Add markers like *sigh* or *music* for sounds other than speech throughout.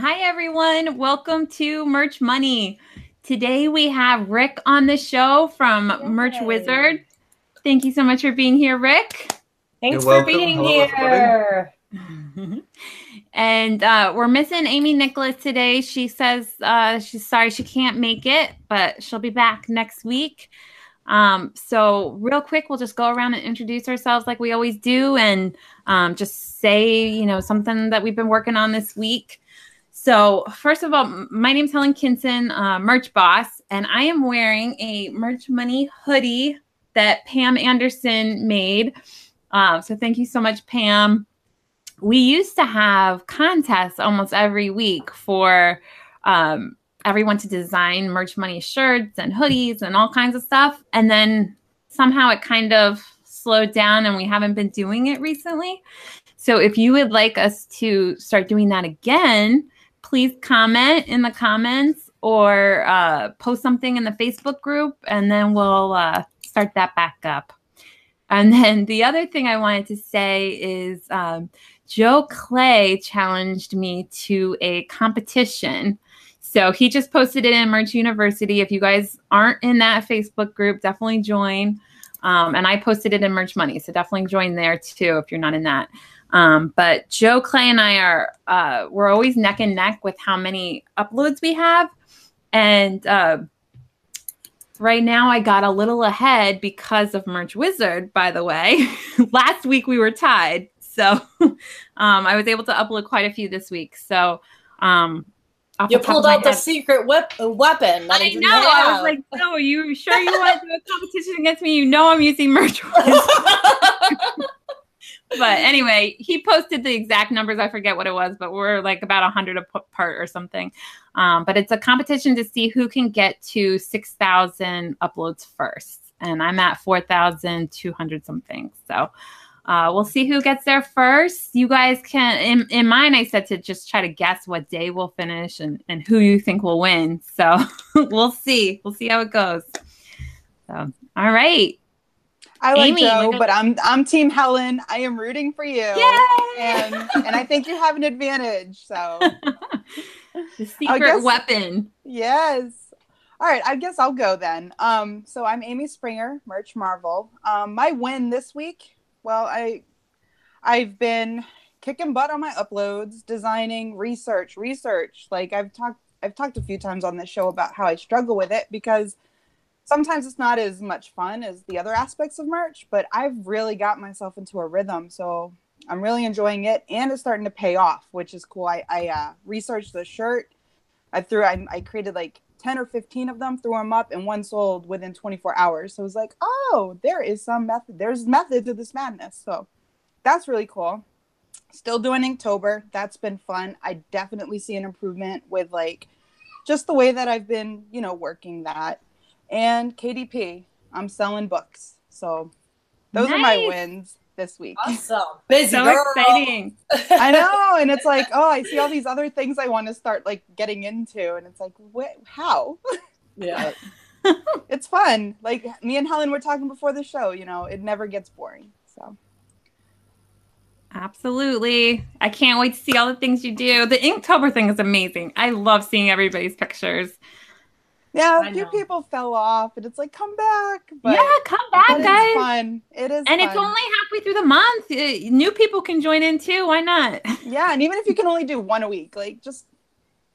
Hi, everyone. Welcome to Merch Money. Today we have Rick on the show from Yay. Merch Wizard. Thank you so much for being here, Rick. Thanks You're for welcome. being Hello, here. *laughs* and uh, we're missing Amy Nicholas today. She says uh, she's sorry she can't make it, but she'll be back next week. Um, so, real quick, we'll just go around and introduce ourselves like we always do and um, just say, you know, something that we've been working on this week. So, first of all, my name's Helen Kinson, uh, merch boss, and I am wearing a Merch Money hoodie that Pam Anderson made. Uh, so, thank you so much, Pam. We used to have contests almost every week for um, everyone to design merch money shirts and hoodies and all kinds of stuff. And then somehow it kind of slowed down and we haven't been doing it recently. So if you would like us to start doing that again, please comment in the comments or uh, post something in the Facebook group and then we'll uh, start that back up. And *laughs* then the other thing I wanted to say is um, Joe Clay challenged me to a competition so he just posted it in Merch University. If you guys aren't in that Facebook group, definitely join. Um, and I posted it in Merch Money, so definitely join there too if you're not in that. Um, but Joe Clay and I are uh, we're always neck and neck with how many uploads we have, and uh, right now I got a little ahead because of Merch Wizard. By the way, *laughs* last week we were tied, so *laughs* um, I was able to upload quite a few this week. So um, you pulled out the secret whip, weapon. I, I know. I was like, "No, are you sure you *laughs* want to do a competition against me? You know I'm using merch." But anyway, he posted the exact numbers. I forget what it was, but we're like about a hundred apart or something. Um, but it's a competition to see who can get to six thousand uploads first, and I'm at four thousand two hundred something. So uh, we'll see who gets there first. You guys can, in, in mine, I said to just try to guess what day we'll finish and, and who you think will win. So *laughs* we'll see. We'll see how it goes. So, all right. I like Amy, Joe, but I'm I'm Team Helen. I am rooting for you, Yay! and and I think you have an advantage. So *laughs* the secret guess, weapon. Yes. All right, I guess I'll go then. Um, so I'm Amy Springer, Merch Marvel. Um, my win this week well, I I've been kicking butt on my uploads, designing, research, research. Like I've talked I've talked a few times on this show about how I struggle with it because sometimes it's not as much fun as the other aspects of merch, but I've really got myself into a rhythm. So I'm really enjoying it and it's starting to pay off, which is cool. I, I uh, researched the shirt. I threw, I, I created like 10 or 15 of them, threw them up, and one sold within 24 hours. So it was like, oh, there is some method. There's method to this madness. So that's really cool. Still doing Inktober. That's been fun. I definitely see an improvement with like just the way that I've been, you know, working that. And KDP, I'm selling books. So those nice. are my wins this week. Awesome. *laughs* Busy so girl. exciting. I *laughs* know. And it's like, oh, I see all these other things I want to start like getting into. And it's like, what how? Yeah. *laughs* it's fun. Like me and Helen were talking before the show, you know, it never gets boring. So Absolutely. I can't wait to see all the things you do. The Inktober thing is amazing. I love seeing everybody's pictures. Yeah, a few people fell off, and it's like, come back. But, yeah, come back, guys. It's fun. It is, and fun. it's only halfway through the month. Uh, new people can join in too. Why not? *laughs* Yeah, and even if you can only do one a week, like just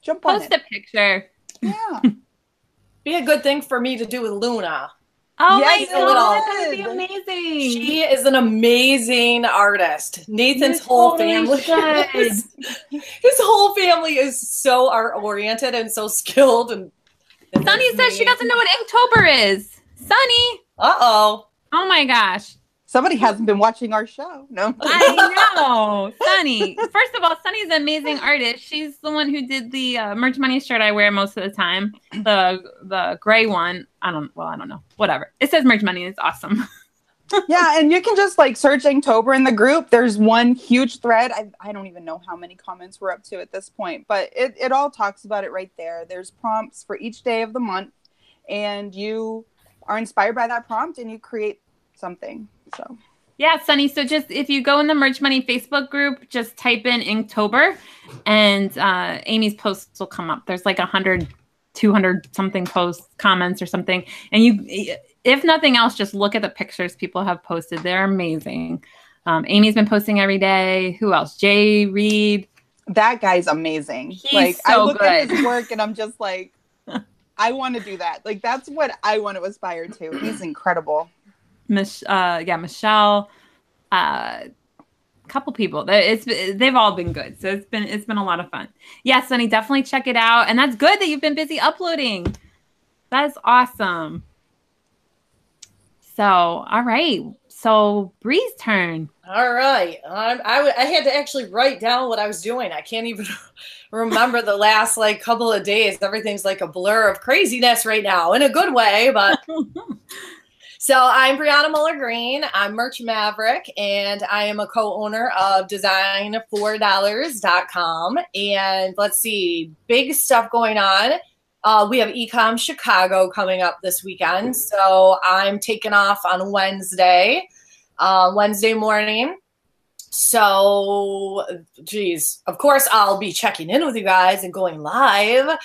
jump Post on. Post a picture. Yeah, *laughs* be a good thing for me to do with Luna. Oh yes, my god, that would be amazing. She is an amazing artist. Nathan's you whole totally family, *laughs* is, his whole family is so art oriented and so skilled and Sunny says she doesn't know what Inktober is. Sunny. Uh oh. Oh my gosh. Somebody hasn't been watching our show. No. I know. Sunny. First of all, Sunny's an amazing artist. She's the one who did the uh, merch money shirt I wear most of the time. The the gray one. I don't well, I don't know. Whatever. It says merch money. It's awesome. *laughs* yeah, and you can just like search Inktober in the group. There's one huge thread. I, I don't even know how many comments we're up to at this point, but it, it all talks about it right there. There's prompts for each day of the month, and you are inspired by that prompt and you create something. So Yeah, Sunny. So just if you go in the Merch Money Facebook group, just type in Inktober and uh, Amy's posts will come up. There's like a hundred, 200 something posts, comments or something. And you, if nothing else, just look at the pictures people have posted. They're amazing. Um, Amy's been posting every day. Who else? Jay Reed. That guy's amazing. He's like so I look good. at his work and I'm just like, *laughs* I want to do that. Like that's what I want to aspire to. He's incredible. Mich- uh, yeah, Michelle, uh, couple people. It's they've all been good, so it's been it's been a lot of fun. Yeah, Sunny, definitely check it out, and that's good that you've been busy uploading. That is awesome. So, all right, so Bree's turn. All right. I, w- I had to actually write down what I was doing. I can't even *laughs* remember the last like couple of days. Everything's like a blur of craziness right now in a good way. But *laughs* so I'm Brianna Muller Green. I'm Merch Maverick, and I am a co-owner of Design4Dollars.com. And let's see, big stuff going on. Uh, we have Ecom Chicago coming up this weekend. So I'm taking off on Wednesday uh, Wednesday morning. So, geez, of course, I'll be checking in with you guys and going live.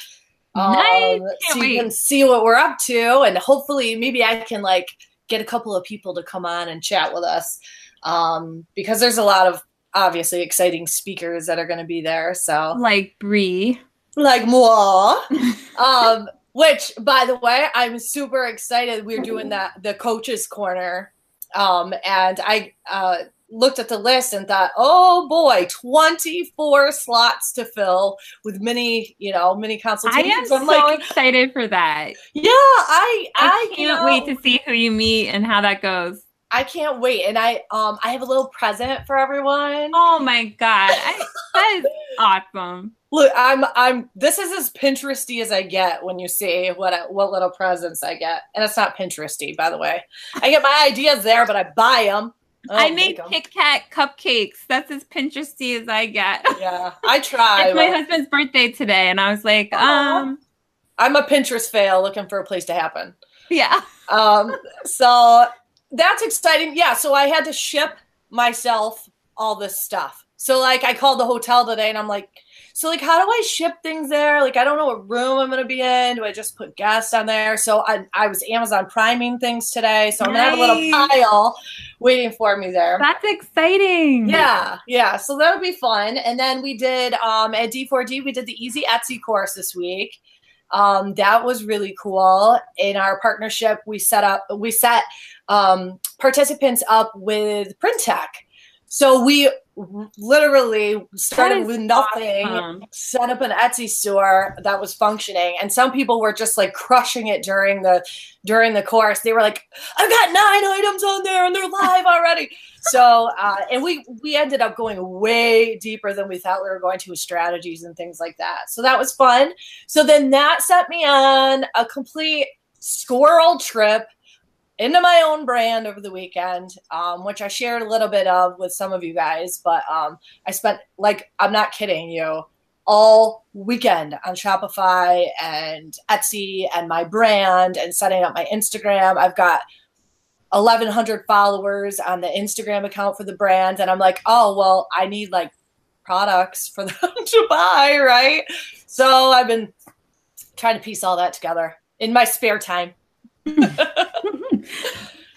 Nice. Um, so you can see what we're up to, and hopefully, maybe I can like get a couple of people to come on and chat with us um, because there's a lot of obviously exciting speakers that are going to be there. So, Like Bree. Like moi. *laughs* um, which, by the way, I'm super excited. We're doing that the coaches corner, um, and I uh, looked at the list and thought, oh boy, 24 slots to fill with many, you know, many I consultations. am I'm so like, excited for that. yeah, I, I I, can't you know, wait to see who you meet and how that goes. I can't wait, and I, um, I have a little present for everyone. Oh my god, I, *laughs* that is awesome. Look, I'm I'm this is as Pinteresty as I get when you see what I, what little presents I get, and it's not Pinteresty, by the way. I get my ideas there, but I buy them. I made Kit Kat cupcakes. That's as Pinteresty as I get. *laughs* Yeah, I try. it's my husband's birthday today, and I was like, Aw. um, I'm a Pinterest fail looking for a place to happen. yeah. Um, *laughs* so that's exciting. Yeah, so I had to ship myself all this stuff. So like I called the hotel today and I'm like, so like how do I ship things there? Like I don't know what room I'm gonna be in. Do I just put guests on there? So I I was Amazon priming things today. So I'm gonna have a little pile waiting for me there. That's exciting. Yeah, yeah. So that'll be fun. And then we did um, at D4D, we did the Easy Etsy course this week. Um, that was really cool. In our partnership, we set up, we set um, participants up with Print Tech. So we literally started with nothing, awesome. set up an Etsy store that was functioning, and some people were just like crushing it during the during the course. They were like, "I've got nine items on there, and they're live already." *laughs* so, uh, and we we ended up going way deeper than we thought we were going to with strategies and things like that. So that was fun. So then that set me on a complete squirrel trip into my own brand over the weekend, um, which I shared a little bit of with some of you guys. But um, I spent like I'm not kidding you all weekend on Shopify and Etsy and my brand and setting up my Instagram. I've got 1100 followers on the Instagram account for the brand and I'm like, "Oh, well, I need like products for *laughs* them to buy, right?" So I've been trying to piece all that together in my spare time. *laughs*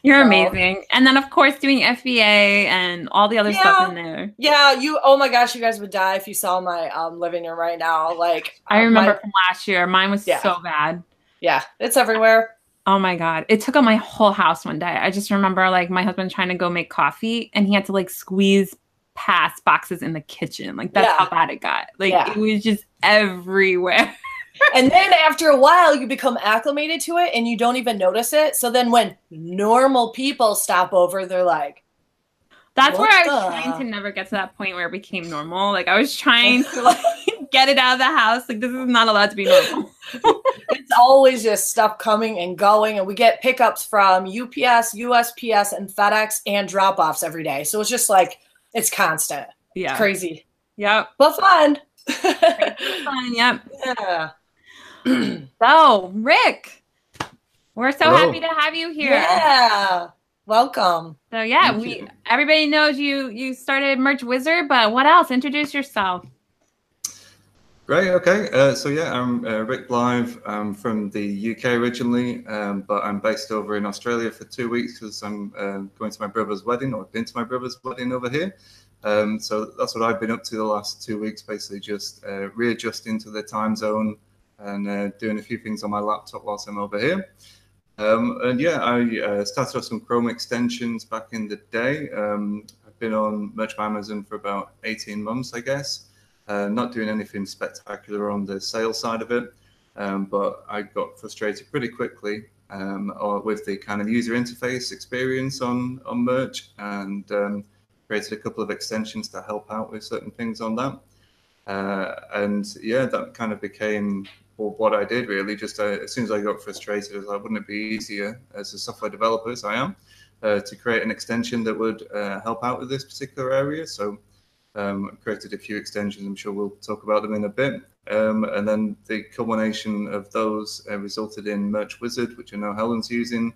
You're So- amazing. And then, of course, doing FBA and all the other stuff in there. Yeah, you. Oh my gosh, you guys would die if you saw my um, living room right now. Like I remember my- from last year, mine was Yeah. so bad. yeah, it's everywhere. Oh my god. It took up my whole house one day. I just remember like my husband trying to go make coffee and he had to like squeeze past boxes in the kitchen. Like that's Yeah. how bad it got. Like Yeah. it was just everywhere. *laughs* and then after a while, you become acclimated to it, and you don't even notice it. So then, when normal people stop over, they're like, That's What where I was the- trying to never get to that point where it became normal. Like I was trying to like *laughs* get it out of the house. Like this is not allowed to be normal. *laughs* it's always just stuff coming and going, and we get pickups from UPS, USPS, and FedEx, and drop offs every day. So it's just like it's constant, Yeah. crazy, Yeah. but fun. Fun. Yep. *laughs* yeah. *clears throat* So, Rick, we're so Hello. happy to have you here. Yeah. Welcome. So yeah, Thank we you. everybody knows you you started Merch Wizard, but what else? Introduce yourself. Great. Okay. Uh, so yeah, I'm uh, Rick Blythe. I'm from the UK originally, um, but I'm based over in Australia for two weeks because I'm uh, going to my brother's wedding, or I've been to my brother's wedding over here. Um, so that's what I've been up to the last two weeks, basically just uh, readjusting to the time zone and uh, doing a few things on my laptop whilst I'm over here. Um, and yeah, I uh, started off some Chrome extensions back in the day. Um, I've been on Merch by Amazon for about 18 months, I guess. Uh, not doing anything spectacular on the sales side of it, um, but I got frustrated pretty quickly um, or with the kind of user interface experience on on Merch, and um, created a couple of extensions to help out with certain things on that. Uh, and yeah, that kind of became what I did really. Just uh, as soon as I got frustrated, I was like, wouldn't it be easier as a software developer, as I am, uh, to create an extension that would uh, help out with this particular area? So um, created a few extensions. I'm sure we'll talk about them in a bit. Um, and then the culmination of those uh, resulted in Merch Wizard, which I know Helen's using.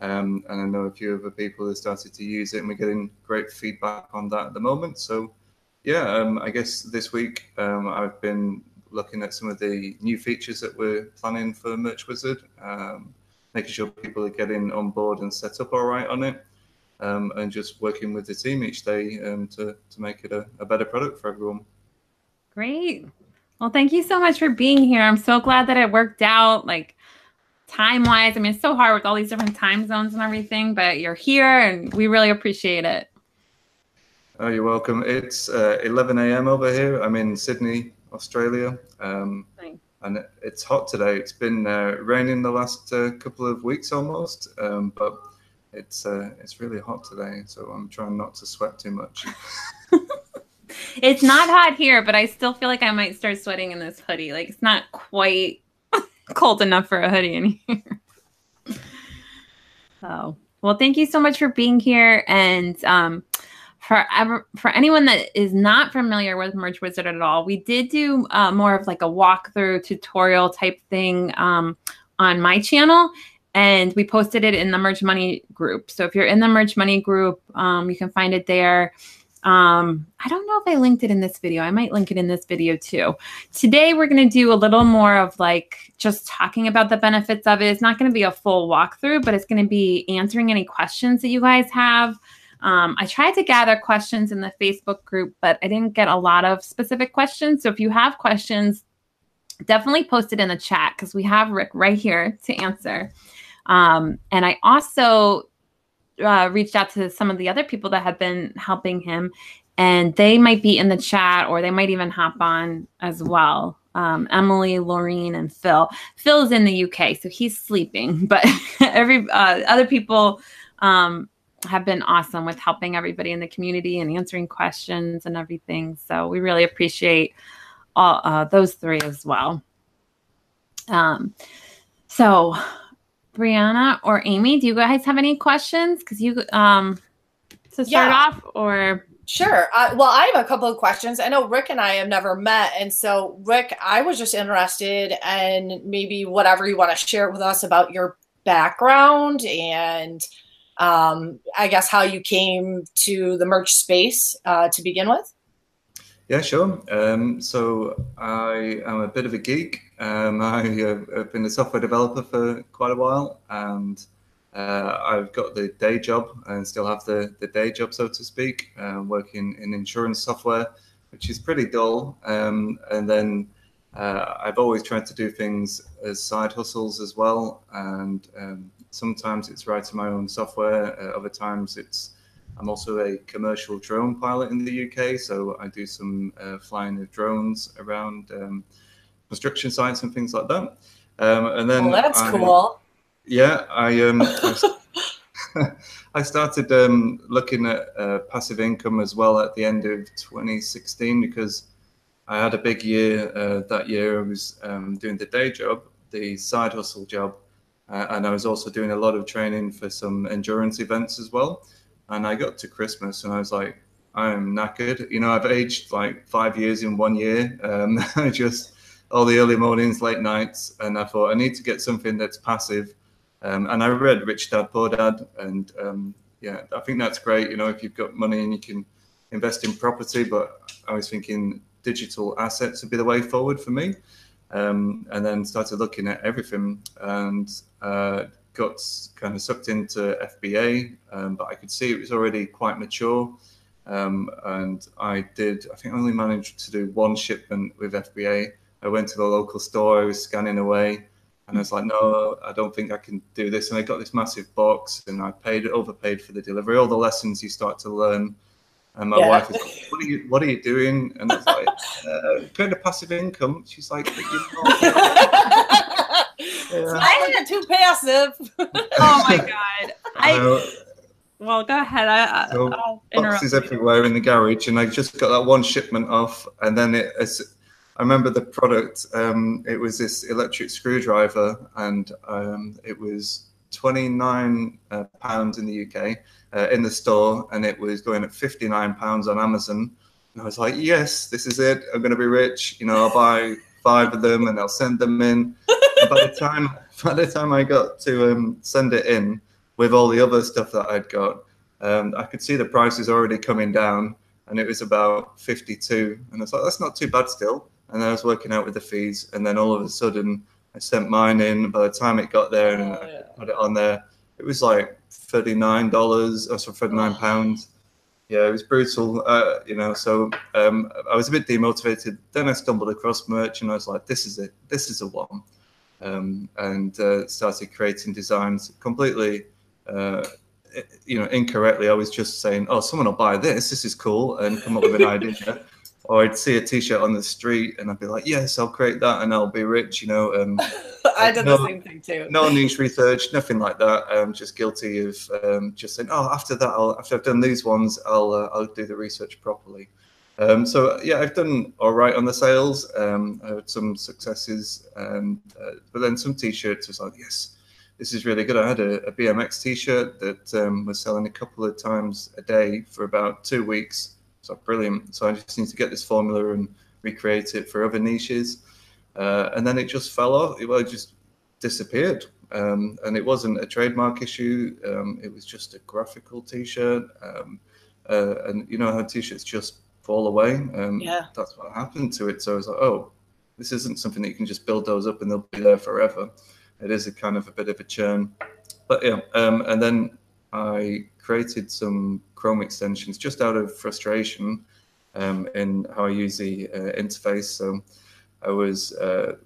Um, and I know a few other people have started to use it, and we're getting great feedback on that at the moment. So, yeah, um, I guess this week um, I've been looking at some of the new features that we're planning for Merch Wizard, um, making sure people are getting on board and set up all right on it um, and just working with the team each day um, to, to make it a, a better product for everyone. Great. Well, thank you so much for being here. I'm so glad that it worked out. Like time wise, I mean, it's so hard with all these different time zones and everything, but you're here and we really appreciate it. Oh, you're welcome. It's uh, 11 a.m. over here. I'm in Sydney, Australia. Um, and it's hot today. It's been uh, raining the last uh, couple of weeks almost, um, but it's uh, it's really hot today. So I'm trying not to sweat too much. *laughs* *laughs* It's not hot here, but I still feel like I might start sweating in this hoodie. Like it's not quite *laughs* cold enough for a hoodie in here. So, well, thank you so much for being here. And um, for ever, for anyone that is not familiar with Merch Wizard at all, we did do uh, more of like a walkthrough tutorial type thing um, on my channel. And we posted it in the Merch Money group. So if you're in the Merch Money group, um, you can find it there. Um, I don't know if I linked it in this video. I might link it in this video too. Today, we're going to do a little more of like just talking about the benefits of it. It's not going to be a full walkthrough, but it's going to be answering any questions that you guys have. Um, I tried to gather questions in the Facebook group, but I didn't get a lot of specific questions. So if you have questions, definitely post it in the chat because we have Rick right here to answer. Um, and I also uh, reached out to some of the other people that have been helping him, and they might be in the chat or they might even hop on as well. Um, Emily, Laureen, and Phil. Phil's in the UK, so he's sleeping, *laughs* but every uh, other people um, have been awesome with helping everybody in the community and answering questions and everything. So we really appreciate all uh, those three as well. Um, so Brianna or Amy, do you guys have any questions? Because you um to start Yeah. off, or Sure. Uh, well, I have a couple of questions. I know Rick and I have never met. And so, Rick, I was just interested in maybe whatever you want to share with us about your background and um, I guess how you came to the merch space uh, to begin with. Yeah, sure. Um, so I am a bit of a geek. Um, I have I've been a software developer for quite a while, and uh, I've got the day job and still have the, the day job, so to speak, uh, working in insurance software, which is pretty dull. Um, and then uh, I've always tried to do things as side hustles as well. And um, sometimes it's writing my own software, uh, other times it's I'm also a commercial drone pilot in the UK, so I do some uh, flying of drones around um, construction sites and things like that. Um, and then Well, that's I- cool. Yeah, I um, *laughs* *laughs* I, started um, looking at uh, passive income as well at the end of 2016 because I had a big year uh, that year. I was um, doing the day job, the side hustle job, uh, and I was also doing a lot of training for some endurance events as well. And I got to Christmas and I was like, I am knackered. You know, I've aged like five years in one year. Um, *laughs* just all the early mornings, late nights, and I thought I need to get something that's passive. Um, and I read Rich Dad Poor Dad, and um, yeah, I think that's great. You know, if you've got money and you can invest in property, but I was thinking digital assets would be the way forward for me. Um, and then started looking at everything and uh, got kind of sucked into FBA, um, but I could see it was already quite mature. Um, and I did, I think I only managed to do one shipment with FBA. I went to the local store, I was scanning away, and I was like, no, I don't think I can do this. And I got this massive box and I paid, overpaid for the delivery, all the lessons you start to learn. And my yeah. wife is like, what are you, what are you doing? And it's like, *laughs* uh, kind of passive income. She's like, *laughs* yeah. I had too passive. *laughs* oh my god! I, well, go ahead. I, so I'll boxes everywhere in the garage, and I just got that one shipment off, and then it. As, I remember the product. Um, it was this electric screwdriver, and um, it was twenty nine uh, pounds in the UK uh, in the store, and it was going at fifty nine pounds on Amazon. And I was like, "Yes, this is it. I'm going to be rich. You know, I'll buy five of them, and I'll send them in." by the *laughs* time by the time I got to um, send it in with all the other stuff that I'd got, um, I could see the prices already coming down, and it was about fifty-two. And I was like, that's not too bad still. And then I was working out with the fees, and then all of a sudden, I sent mine in. By the time it got there and oh, I put it on there, it was like thirty-nine dollars or so thirty-nine pounds. Yeah, it was brutal, uh, you know. So um, I was a bit demotivated. Then I stumbled across merch, and I was like, "This is it. This is the one." um, and uh, started creating designs completely, uh, you know, incorrectly. I was just saying, "Oh, someone will buy this. This is cool," and come up with an idea. Or I'd see a T-shirt on the street, and I'd be like, "Yes, I'll create that, and I'll be rich." You know, um, *laughs* I did no, the same thing too. No niche research, nothing like that. I'm just guilty of um, just saying, "Oh, after that, I'll, after I've done these ones, I'll uh, I'll do the research properly." Um, so yeah, I've done all right on the sales. Um, I had some successes, and uh, but then some t-shirts was like, yes, this is really good. I had a, a BMX t-shirt that um, was selling a couple of times a day for about two weeks. So brilliant. So I just need to get this formula and recreate it for other niches. Uh, and then it just fell off. Well, it just disappeared. Um, and it wasn't a trademark issue. Um, it was just a graphical t-shirt. Um, uh, and you know how t-shirts just fall away. Um, yeah. That's what happened to it. So I was like, oh, this isn't something that you can just build those up and they'll be there forever. It is a kind of a bit of a churn. But yeah, um, and then I created some Chrome extensions just out of frustration um, in how I use the uh, interface. So I was uh,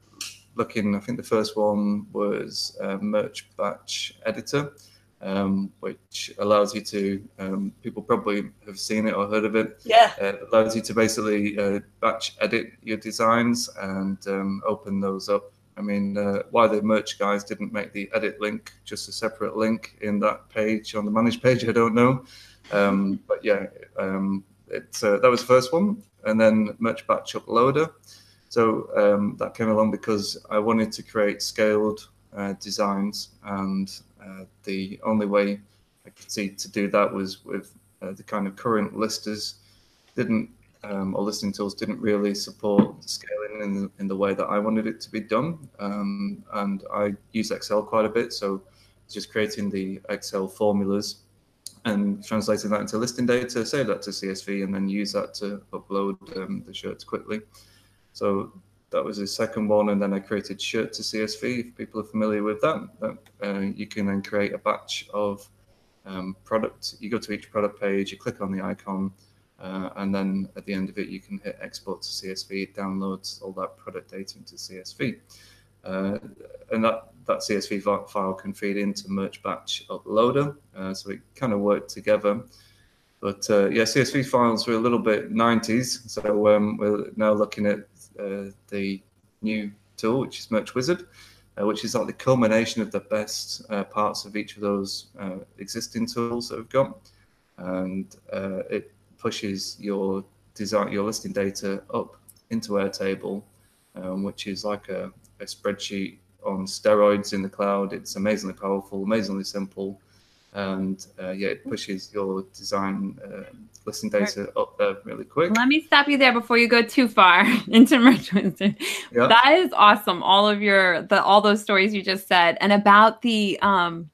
looking, I think the first one was Merch Batch Editor um, which allows you to, um, people probably have seen it or heard of it. Yeah. Uh, it allows you to basically uh, batch edit your designs and um, open those up. I mean, uh, why the merch guys didn't make the edit link just a separate link in that page on the manage page, I don't know. Um, but yeah, um, uh, that was the first one. And then merch batch uploader. So um, that came along because I wanted to create scaled uh, designs and uh, the only way I could see to do that was with uh, the kind of current listers didn't um, or listing tools didn't really support scaling in the, in the way that I wanted it to be done. Um, and I use Excel quite a bit, so just creating the Excel formulas and translating that into listing data, save that to CSV, and then use that to upload um, the shirts quickly. So that was the second one, and then I created shirt to CSV. If people are familiar with that, that uh, you can then create a batch of um, product. You go to each product page, you click on the icon, uh, and then at the end of it, you can hit export to CSV. Downloads all that product data into CSV, uh, and that that CSV file can feed into Merch Batch Uploader, uh, so it kind of work together. But uh, yeah, CSV files were a little bit 90s, so um, we're now looking at uh, the new tool, which is Merch Wizard, uh, which is like the culmination of the best uh, parts of each of those existing tools that we've got, and it pushes your design, your listing data up into Airtable, um, which is like a, a spreadsheet on steroids in the cloud. It's amazingly powerful, amazingly simple, and uh, yeah, it pushes your design uh, listing data up there really quick. Let me stop you there before you go too far *laughs* into Merch Wizard. Yeah. That is awesome. All of your the all those stories you just said, and about the um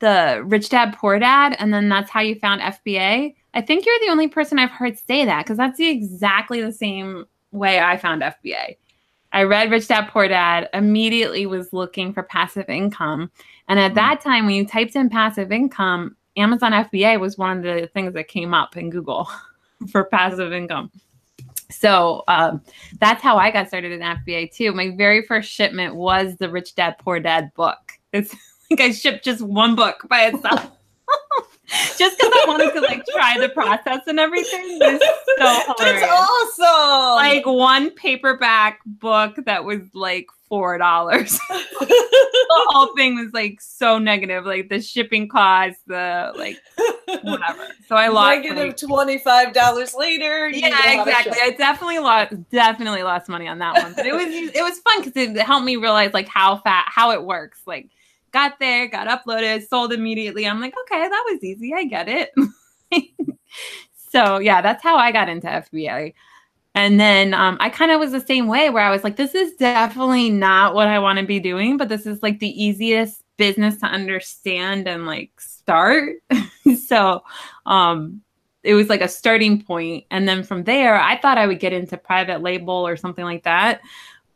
the rich dad poor dad and then that's how you found FBA. I think you're the only person I've heard say that because that's the exactly the same way I found FBA. I read Rich Dad Poor Dad, immediately was looking for passive income. And at that time, when you typed in passive income, Amazon FBA was one of the things that came up in Google *laughs* for passive income. So um, that's how I got started in FBA too. My very first shipment was the Rich Dad Poor Dad book. It's *laughs* like I shipped just one book by itself. *laughs* *laughs* just because I wanted to like try the process and everything. So hilarious. That's awesome. Like one paperback book that was like four dollars. *laughs* the whole *laughs* thing was like so negative, like the shipping costs, the like whatever. So I lost negative twenty five dollars later. yeah, exactly. I definitely lost definitely lost money on that one, but it was it was fun because it helped me realize like how fat how it works. Like got there, got uploaded, sold immediately. I'm like, okay, that was easy. I get it. *laughs* so yeah, that's how I got into FBA. And then um, I kind of was the same way where I was like, this is definitely not what I want to be doing, but this is like the easiest business to understand and like start. *laughs* so um, it was like a starting point. And then from there, I thought I would get into private label or something like that.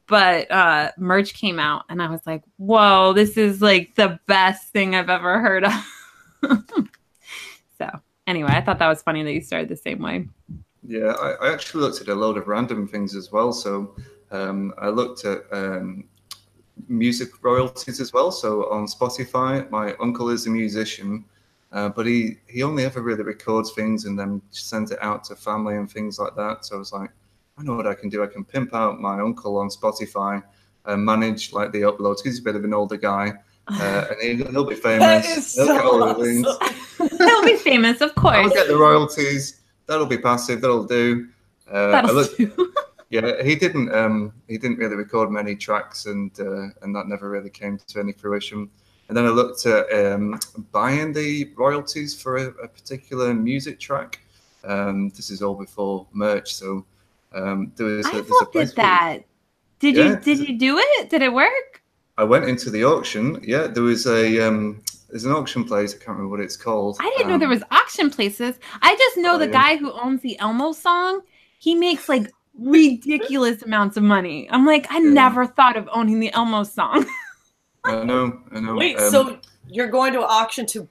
But uh, merch came out, and I was like, whoa, this is like the best thing I've ever heard of. *laughs* so anyway, I thought that was funny that you started the same way. Yeah, I, I actually looked at a load of random things as well. So um, I looked at um, music royalties as well. So on Spotify, my uncle is a musician, uh, but he, he only ever really records things and then sends it out to family and things like that. So I was like, I know what I can do. I can pimp out my uncle on Spotify and manage like the uploads because he's a bit of an older guy. Uh, *laughs* and he, he'll be famous. He'll so get the awesome. *laughs* He'll be famous, of course. I'll get the royalties. That'll be passive. That'll do. Uh, That'll looked, do. *laughs* yeah, he didn't. Um, he didn't really record many tracks, and uh, and that never really came to any fruition. And then I looked at um, buying the royalties for a, a particular music track. Um, this is all before merch, so um, there was. I a, looked place at where- that. Did Yeah. you did you do it? Did it work? I went into the auction. Yeah, there was a um, there's an auction place. I can't remember what it's called. I didn't know there Um, was auction places. I just know Oh, the yeah. guy who owns the Elmo song. He makes like ridiculous amounts of money. I'm like, I Yeah. never thought of owning the Elmo song. *laughs* I know. I know. Wait, um, so you're going to auction to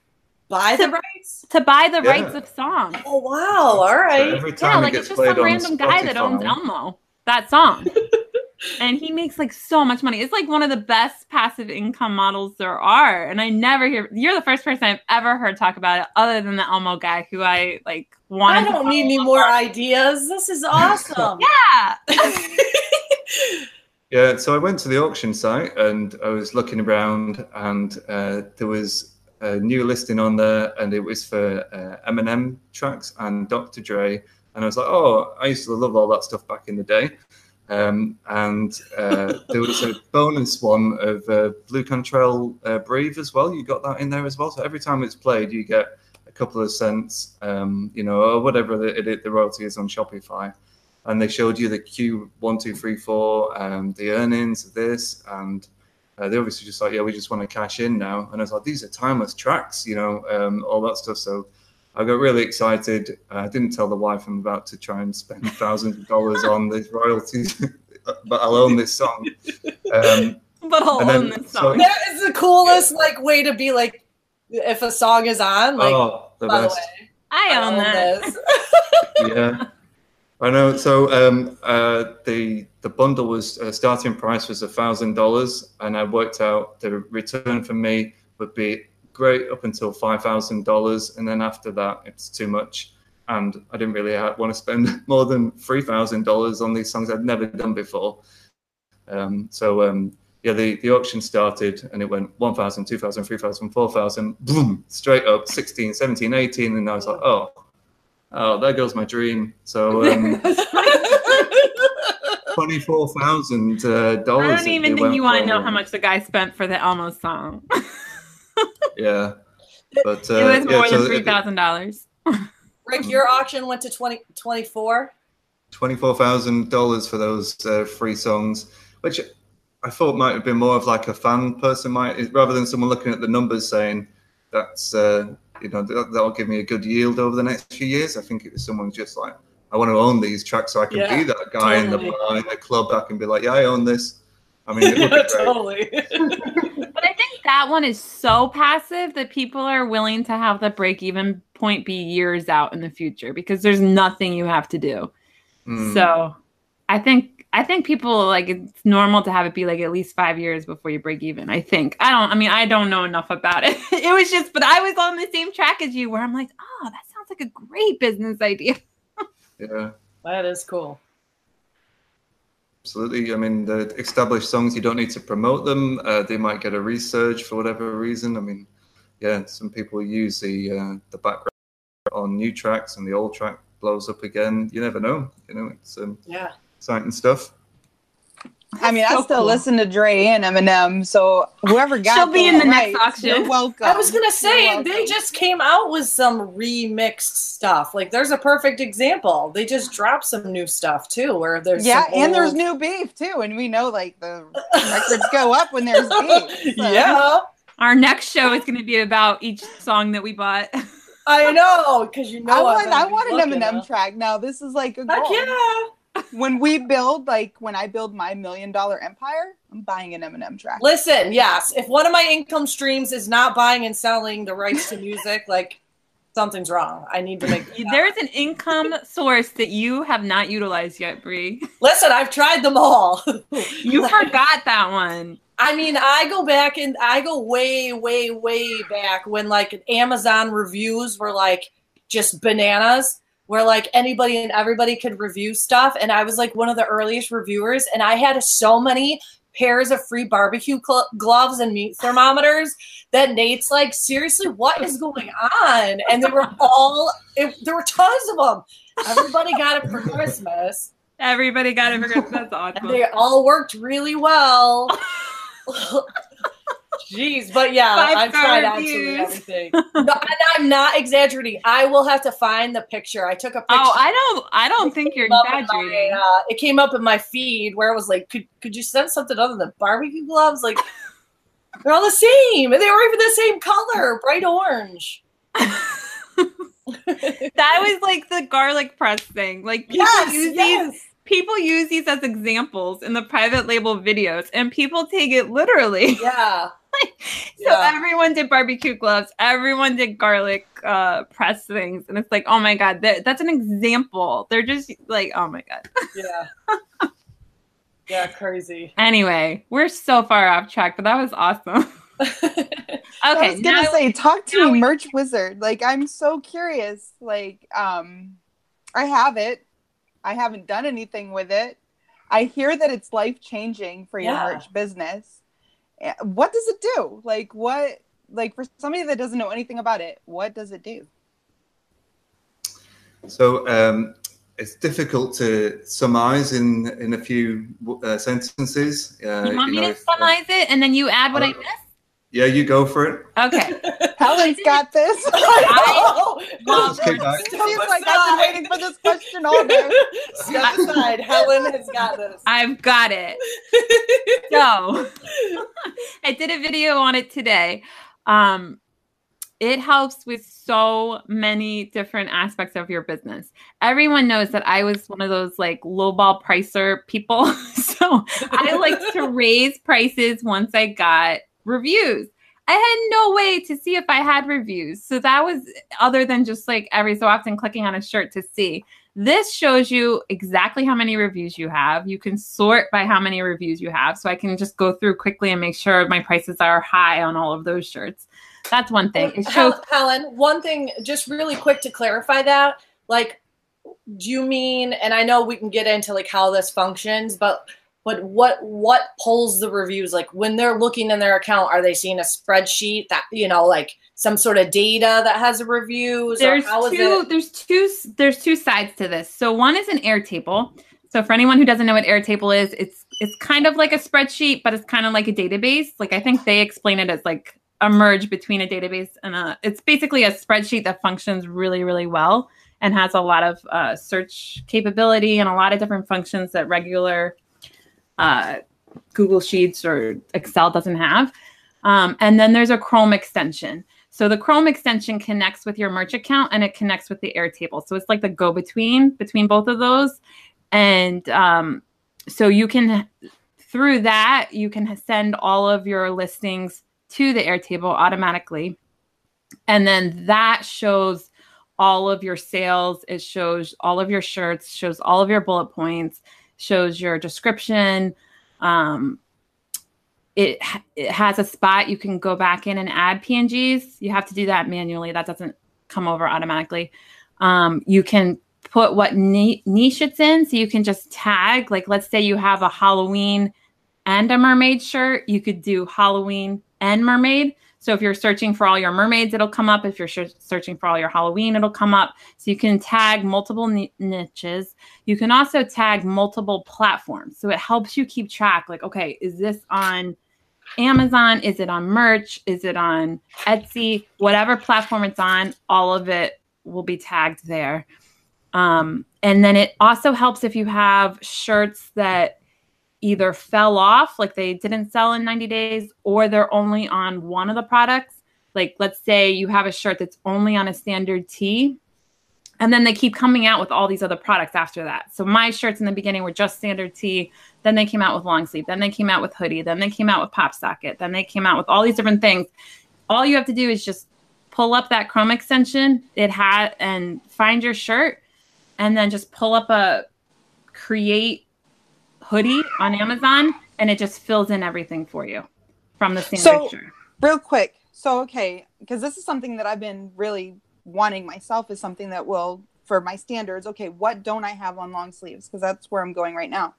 buy the rights? to buy the Yeah. rights of songs. Oh wow! All right. so every Yeah, time it like gets it's just some random guy that owns Elmo that song. *laughs* and he makes like so much money. It's like one of the best passive income models there are. And I never hear you're the first person I've ever heard talk about it other than the Elmo guy who I like wanted I don't need any more ideas. This is *laughs* awesome. Yeah. *laughs* Yeah, so I went to the auction site and I was looking around, and uh, there was a new listing on there, and it was for uh, Eminem tracks and Dr. Dre. And I was like, oh, I used to love all that stuff back in the day. Um, and uh, *laughs* there was a bonus one of uh, Blu Cantrell uh, Breathe as well. You got that in there as well. So every time it's played, you get a couple of cents, um, you know, or whatever the, the royalty is on Spotify and they showed you the Q one, two, three, four, um, the earnings of this, and uh, they obviously just like, yeah, we just want to cash in now. And I was like, these are timeless tracks, you know, um, all that stuff. So I got really excited. I didn't tell the wife I'm about to try and spend *laughs* thousands of dollars on these royalties, *laughs* but I'll own this song. Um, but I'll And then- own this so- song. that is the coolest like way to be like if a song is on, like oh, the by the best. way, I own that. this. *laughs* yeah, I know. So um, uh, the the bundle was uh, starting price was a thousand dollars, and I worked out the return for me would be great up until five thousand dollars, and then after that, it's too much. And I didn't really want to spend *laughs* more than three thousand dollars on these songs I'd never done before. Um, so um, yeah, the, the auction started and it went 1,000, 2,000, 3,000, 4,000, boom, straight up 16, 17, 18. And I was like, oh, oh, there goes my dream. So um, *laughs* twenty-four thousand uh, dollars. I don't even think you want to know how much the guy spent for the Elmo song. *laughs* Yeah, but uh, it was more so than it- three thousand dollars. *laughs* Rick, your auction went to 20, 24. twenty-four thousand dollars for those uh, free songs, which I thought might have been more of like a fan person might, rather than someone looking at the numbers saying that's uh, you know that, that'll give me a good yield over the next few years. I think it was someone just like, I want to own these tracks, so I can Yeah, be that guy in the bar, in the club. I can be like, yeah, I own this. I mean, it would be *laughs* Yeah, totally. *laughs* But I think that one is so passive that people are willing to have the break even point be years out in the future because there's nothing you have to do. Mm. So I think I think people like it's normal to have it be like at least five years before you break even. I think. I don't I mean I don't know enough about it. *laughs* it was just but I was on the same track as you where I'm like, oh, that sounds like a great business idea. Yeah. that is cool. Absolutely. I mean, the established songs, you don't need to promote them. Uh, they might get a research for whatever reason. I mean, yeah, some people use the uh, the background on new tracks, and the old track blows up again. You never know. You know, it's um, Yeah. exciting stuff. I mean, I still cool. listen to Dre and Eminem, so whoever got She'll be in the next auction. You're welcome. I was gonna say they just came out with some remixed stuff. Like there's a perfect example. They just dropped some new stuff too, where there's yeah, some and there's new beef too, and we know like the records go up when there's *laughs* beef. so- yeah, Our next show is gonna be about each song that we bought. I know because you know I want I want an Eminem huh? track now. This is like a Heck goal. yeah! When we build like when I build my million dollar empire, I'm buying an Eminem track. Listen, yes, if one of my income streams is not buying and selling the rights to music, *laughs* like something's wrong. I need to make. There's an income source that you have not utilized yet, Brie. *laughs* Listen, I've tried them all. *laughs* You forgot that one. I mean, I go back and I go way, way, way back when like Amazon reviews were like just bananas, where like anybody and everybody could review stuff. And I was like one of the earliest reviewers, and I had so many pairs of free barbecue cl- gloves and meat thermometers that Nate's like, seriously, what is going on? And they were all, it, there were tons of them. Everybody got it for Christmas. Everybody got it for Christmas. That's and awesome. they all worked really well. *laughs* Jeez, but yeah, Five I've star tried absolutely reviews. everything. *laughs* No, and I'm not exaggerating. I will have to find the picture. I took a picture. Oh, I don't. I don't think you're It came up in exaggerating. my, uh, it came up in my feed where it was like, could could you send something other than barbecue gloves? Like *laughs* they're all the same, and they were even the same color, bright orange. *laughs* that was like the garlic press thing. Like people Yes, use these. People use these as examples in the private label videos, and people take it literally. Yeah, *laughs* so Yeah. everyone did barbecue gloves. Everyone did garlic uh, press things, and it's like, oh my god, that, that's an example. They're just like, oh my god. *laughs* yeah, yeah, crazy. Anyway, we're so far off track, but that was awesome. *laughs* Okay, I was gonna say, talk to me, we- merch wizard. Like, I'm so curious. Like, um, I have it. I haven't done anything with it. I hear that it's life changing for your Yeah. merch business. Eh, What does it do? Like, what? Like, for somebody that doesn't know anything about it, what does it do? So um, it's difficult to surmise in in a few uh, sentences. Uh, you want me know, to if, uh, summarize it, and then you add what I Uh, missed? Yeah, you go for it. Okay. *laughs* Helen's got *laughs* this. I Well, Let's kick back. She's like, I've been waiting for this question all day. *laughs* Step aside. Helen has got this. I've got it. So I did a video on it today. Um, it helps with so many different aspects of your business. Everyone knows that I was one of those like lowball pricer people. so I liked to raise prices once I got reviews. I had no way to see if I had reviews. So that was other than just like every so often clicking on a shirt to see. This shows you exactly how many reviews you have. You can sort by how many reviews you have. So I can just go through quickly and make sure my prices are high on all of those shirts. That's one thing. It shows Helen, one thing, just really quick to clarify that, like, do you mean? And I know we can get into like how this functions, but but what what pulls the reviews? Like when they're looking in their account, are they seeing a spreadsheet that you know, like some sort of data that has the reviews? there's or how is two there's two there's two sides to this so one is an airtable so for anyone who doesn't know what airtable is it's it's kind of like a spreadsheet but it's kind of like a database like i think they explain it as like a merge between a database and a it's basically a spreadsheet that functions really really well and has a lot of uh, search capability and a lot of different functions that regular uh, google sheets or excel doesn't have um, and then there's a chrome extension So the Chrome extension connects with your merch account and it connects with the Airtable. So it's like the go between between both of those. And um, so you can, through that, you can send all of your listings to the Airtable automatically. And then that shows all of your sales. It shows all of your shirts, shows all of your bullet points, shows your description. Um, it, it has a spot you can go back in and add PNGs. You have to do that manually. That doesn't come over automatically. Um, you can put what niche it's in. So you can just tag, like, let's say you have a Halloween and a mermaid shirt. You could do Halloween and mermaid. So if you're searching for all your mermaids, it'll come up. If you're searching for all your Halloween, it'll come up. So you can tag multiple niches. You can also tag multiple platforms. So it helps you keep track like, okay, is this on Amazon? Is it on merch? Is it on Etsy? Whatever platform it's on, all of it will be tagged there. Um, and then it also helps if you have shirts that either fell off, like they didn't sell in 90 days, or they're only on one of the products. Like, let's say you have a shirt that's only on a standard tee, and then they keep coming out with all these other products after that. So, my shirts in the beginning were just standard tee. Then they came out with long sleeve. Then they came out with hoodie. Then they came out with pop socket. Then they came out with all these different things. All you have to do is just pull up that Chrome extension it had and find your shirt, and then just pull up a create hoodie on Amazon and it just fills in everything for you from the same so, picture. Real quick. So, okay, because this is something that I've been really wanting myself is something that will, for my standards, okay, what don't I have on long sleeves? Because that's where I'm going right now.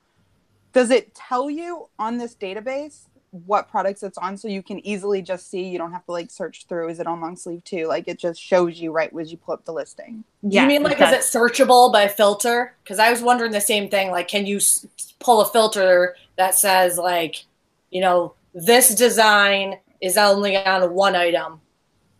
Does it tell you on this database what products it's on so you can easily just see. You don't have to like search through is it on long sleeve too? Like it just shows you right as you pull up the listing. Yeah you mean like is it searchable by filter? Because i was wondering the same thing like can you s- pull a filter that says like you know this design is only on one item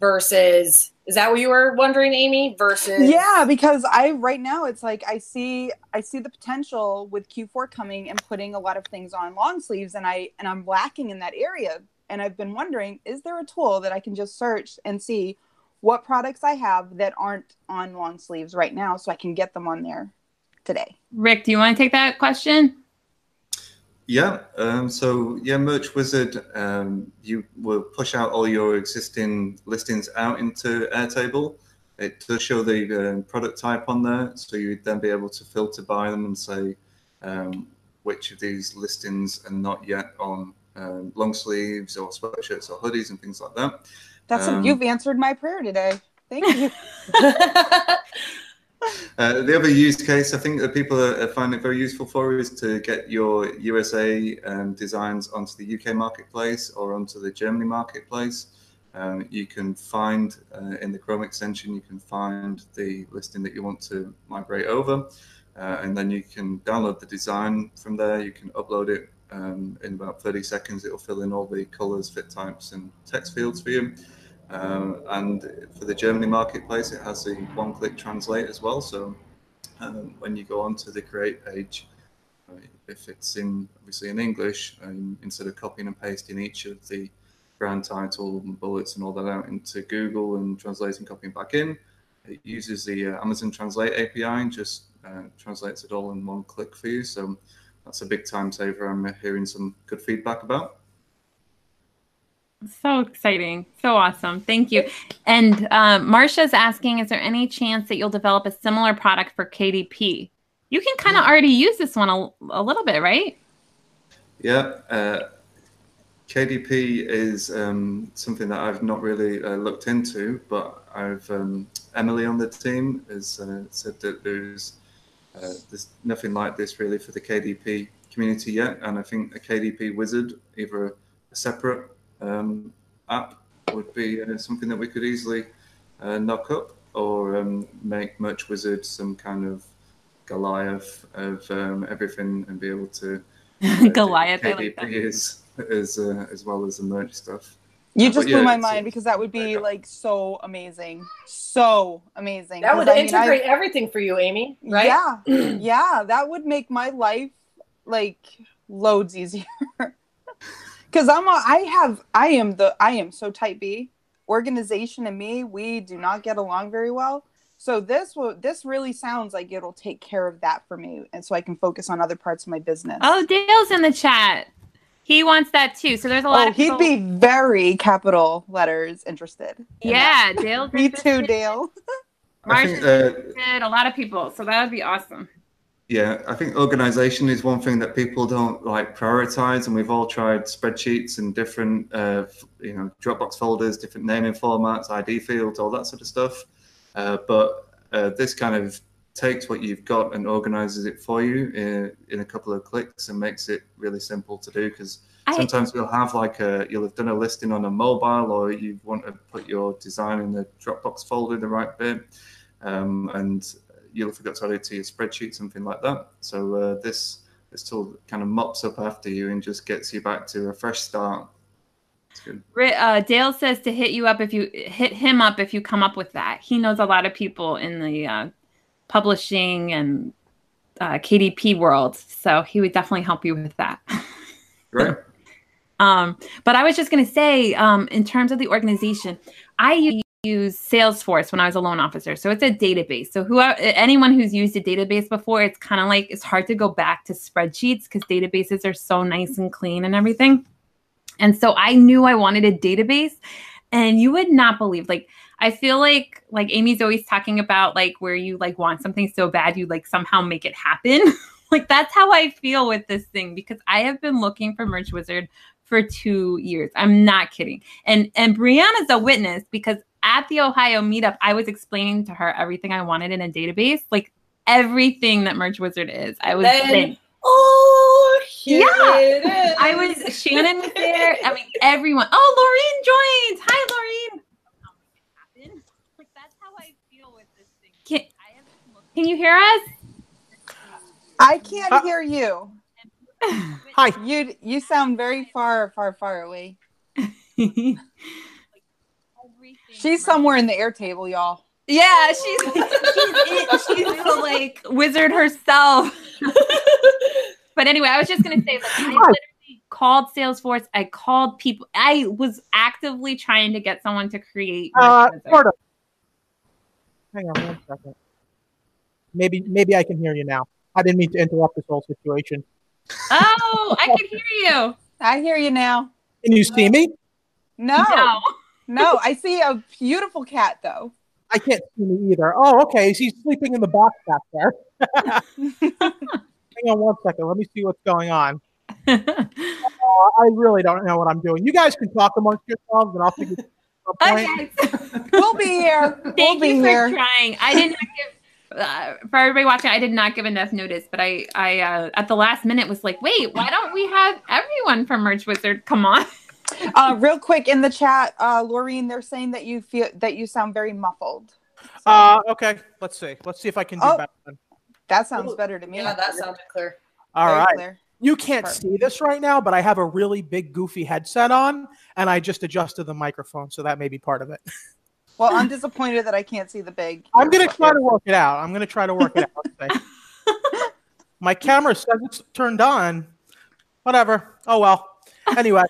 versus is that what you were wondering, Amy? Versus Yeah, because I right now it's like I see I see the potential with Q4 coming and putting a lot of things on long sleeves and I and I'm lacking in that area. And I've been wondering, is there a tool that I can just search and see what products I have that aren't on long sleeves right now so I can get them on there today? Rick, do you want to take that question? Yeah. Um, so yeah, Merch Wizard, um, you will push out all your existing listings out into Airtable. It does show the uh, product type on there, so you'd then be able to filter by them and say um, which of these listings are not yet on um, long sleeves or sweatshirts or hoodies and things like that. That's um, you've answered my prayer today. Thank you. *laughs* *laughs* *laughs* Uh, the other use case I think that people are, find it very useful for is to get your USA um, designs onto the UK marketplace or onto the Germany marketplace. Um, you can find uh, in the Chrome extension, you can find the listing that you want to migrate over, uh, and then you can download the design from there. You can upload it um, in about 30 seconds. It will fill in all the colors, fit types, and text fields for you. Um, and for the Germany marketplace, it has a one click translate as well. So um, when you go onto the create page, if it's in obviously in English, um, instead of copying and pasting each of the brand title and bullets and all that out into Google and translating, copying back in, it uses the uh, Amazon Translate API and just uh, translates it all in one click for you. So that's a big time saver. I'm hearing some good feedback about. So exciting. So awesome. Thank you. And um, Marcia's asking Is there any chance that you'll develop a similar product for KDP? You can kind of already use this one a, a little bit, right? Yeah. Uh, KDP is um, something that I've not really uh, looked into, but I've um, Emily on the team has uh, said that there's uh, there's nothing like this really for the KDP community yet, and I think a KDP wizard, either a separate um, app would be uh, something that we could easily uh, knock up or um, make Merch Wizard some kind of Goliath of um, everything and be able to *laughs* uh, Goliath like as as, uh, as well as the merch stuff. You just blew my mind because that would be like so amazing, so amazing. That would I integrate mean, everything for you, Amy. Right? Yeah, *clears throat* yeah. That would make my life like loads easier *laughs* because I'm a, I have I am the I am so type B. organization and me, we do not get along very well. So this will this really sounds like it'll take care of that for me, and so I can focus on other parts of my business. Oh, Dale's in the chat. He wants that too. So there's a lot oh, of people. he'd be very capital letters interested. in yeah, Dale's that. Me too. Dale. I think, uh, a lot of people. So that would be awesome. Yeah, I think organization is one thing that people don't like prioritize, and we've all tried spreadsheets and different, uh, you know, Dropbox folders, different naming formats, ID fields, all that sort of stuff. Uh, but uh, this kind of takes what you've got and organizes it for you in, in a couple of clicks and makes it really simple to do. Because sometimes you'll have like a, you'll have done a listing on a mobile, or you want to put your design in the Dropbox folder, the right bit, um, and you'll forget to add it to your spreadsheet, something like that. So uh, this this tool kind of mops up after you and just gets you back to a fresh start. It's good. Uh, Dale says to hit you up if you hit him up if you come up with that. He knows a lot of people in the uh, publishing and uh, KDP world, so he would definitely help you with that. *laughs* Great. Um, but I was just going to say, um, in terms of the organization, I u- use Salesforce when I was a loan officer. So it's a database. So who anyone who's used a database before, it's kind of like it's hard to go back to spreadsheets because databases are so nice and clean and everything. And so I knew I wanted a database, and you would not believe like I feel like like Amy's always talking about like where you like want something so bad you like somehow make it happen. *laughs* like that's how I feel with this thing because I have been looking for Merch Wizard for two years. I'm not kidding. And and Brianna's a witness because at the Ohio meetup, I was explaining to her everything I wanted in a database, like everything that Merch Wizard is. I was Then- saying, Oh, here Yeah. it is. I was Shannon was there. I mean, everyone. Oh, Laureen joins. Hi, Laureen. Like that's how I feel with this thing. Can, can you hear us? I can't Uh, hear you. Hi. You you sound very far, far, far away. *laughs* She's somewhere in the air table, y'all. Yeah, she's she's, it. she's *laughs* the like wizard herself. *laughs* but anyway, I was just gonna say, like, I literally called Salesforce. I called people. I was actively trying to get someone to create. my Uh, sort of. Hang on one second. Maybe maybe I can hear you now. I didn't mean to interrupt this whole situation. Oh, I can hear you. I hear you now. Can you see me? No, No. No, I see a beautiful cat though. I can't see me either. Oh, okay. She's sleeping in the box back there. *laughs* Hang on one second. Let me see what's going on. Uh, *laughs* I really don't know what I'm doing. You guys can talk amongst yourselves, and I'll figure it out at some point. okay. We'll be here. *laughs* we'll Thank be you for here. trying. I did not give uh, for everybody watching. I did not give enough notice, but I, I uh, at the last minute was like, wait, why don't we have everyone from Merch Wizard come on? Uh, real quick in the chat, uh, Laureen, they're saying that you feel that you sound very muffled. Uh, okay. Let's see. Let's see if I can do Oh. better. Then. That sounds better to me. Yeah, that sounded clear. All Very right. clear. You can't Perfect. see this right now, but I have a really big, goofy headset on, and I just adjusted the microphone, so that may be part of it. Well, I'm disappointed that I can't see the big. *laughs* I'm gonna try to work it out. I'm gonna try to work it out. *laughs* My camera says it's turned on. Whatever. Oh well. Anyway,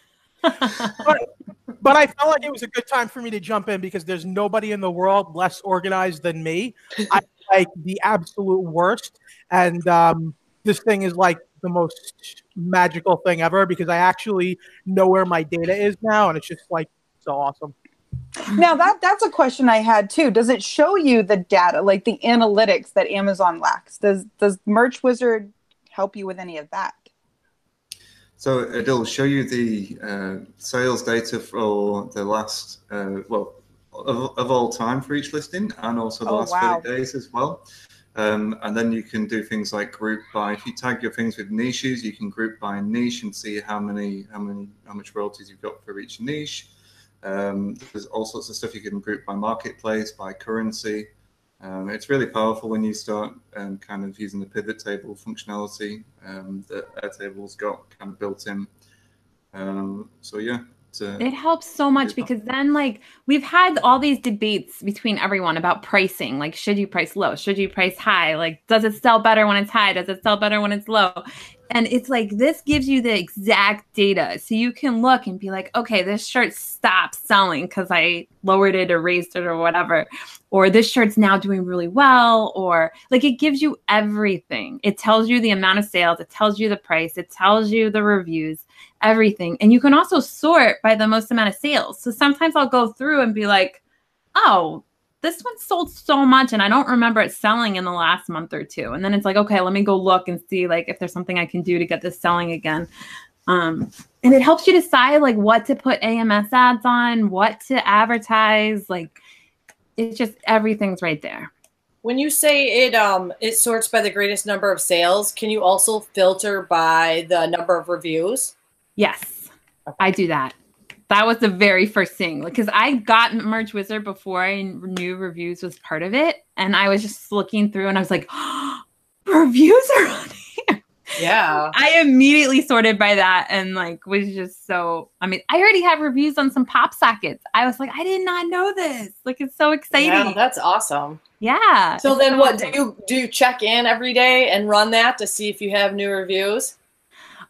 but, but I felt like it was a good time for me to jump in because there's nobody in the world less organized than me. I *laughs* like the absolute worst, and um, this thing is like the most magical thing ever because I actually know where my data is now, and it's just like so awesome. Now that that's a question I had too. Does it show you the data, like the analytics that Amazon lacks? Does does Merch Wizard help you with any of that? So it'll show you the uh, sales data for the last, uh, well, of, of all time for each listing, and also the Oh, last wow. 30 days as well. Um, and then you can do things like group by. If you tag your things with niches, you can group by niche and see how many, how many, how much royalties you've got for each niche. Um, there's all sorts of stuff you can group by marketplace, by currency. Um, it's really powerful when you start um, kind of using the pivot table functionality um, that Airtable's got kind of built in. Um, so yeah, uh, It helps so much because then, like, we've had all these debates between everyone about pricing. Like, should you price low? Should you price high? Like, does it sell better when it's high? Does it sell better when it's low? And it's like this gives you the exact data. So you can look and be like okay this shirt stopped selling because i lowered it or raised it or whatever. Or this shirt's now doing really well or like it gives you everything. It tells you the amount of sales. It tells you the price. It tells you the reviews everything. And you can also sort by the most amount of sales. So sometimes i'll go through and be like oh this one sold so much and I don't remember it selling in the last month or two. And then it's like, okay, let me go look and see like if there's something I can do to get this selling again. Um, and it helps you decide like what to put AMS ads on, what to advertise. Like it's just everything's right there. When you say it um it sorts by the greatest number of sales, can you also filter by the number of reviews? Yes. I do that that was the very first thing because i got merch wizard before i knew reviews was part of it and i was just looking through and i was like oh, *gasps* reviews are on here. Yeah. *laughs* I immediately sorted by that and like was just so i mean i already have reviews on some pop sockets. I was like i did not know this. Like it's so exciting. Yeah, that's awesome. Yeah. So then what do you do you check in every day and run that to see if you have new reviews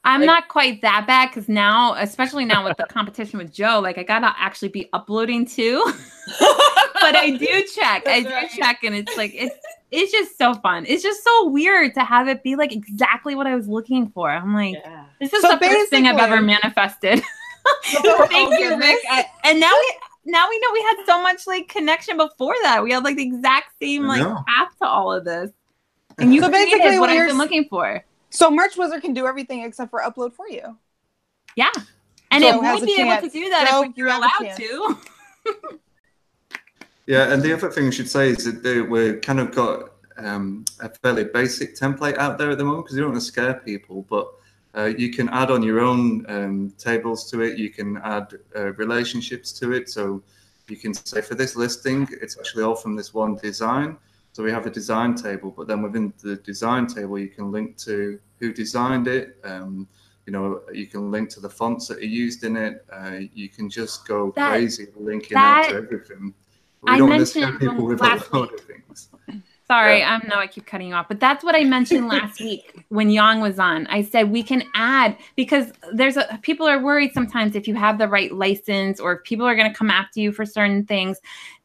I'm like, not quite that bad because now, especially now with the *laughs* competition with Joe, like I gotta actually be uploading too. *laughs* but I do check. I do right. check, and it's like it's it's just so fun. It's just so weird to have it be like exactly what I was looking for. I'm like, yeah. this is so the first thing I've ever manifested. *laughs* Thank you, Rick. I, and now we now we know we had so much like connection before that. We had like the exact same like path to all of this. And you so basically what I've been looking for. So Merch Wizard can do everything except for upload for you. Yeah. And it would be able to do that if you're allowed to. yeah, and the other thing I should say is that we're kind of got um, a fairly basic template out there at the moment because you don't want to scare people, but uh, you can add on your own um, tables to it. You can add uh, relationships to it. So you can say for this listing, it's actually all from this one design. So we have a design table, but then within the design table, you can link to who designed it. Um, you know, you can link to the fonts that are used in it. Uh, you can just go that, crazy linking that, out to everything. we I don't mentioned people with a lot of things. Sorry, yeah. Um, I know I keep cutting you off, but that's what I mentioned *laughs* last week when Yang was on. I said we can add because there's a people are worried sometimes if you have the right license or if people are going to come after you for certain things.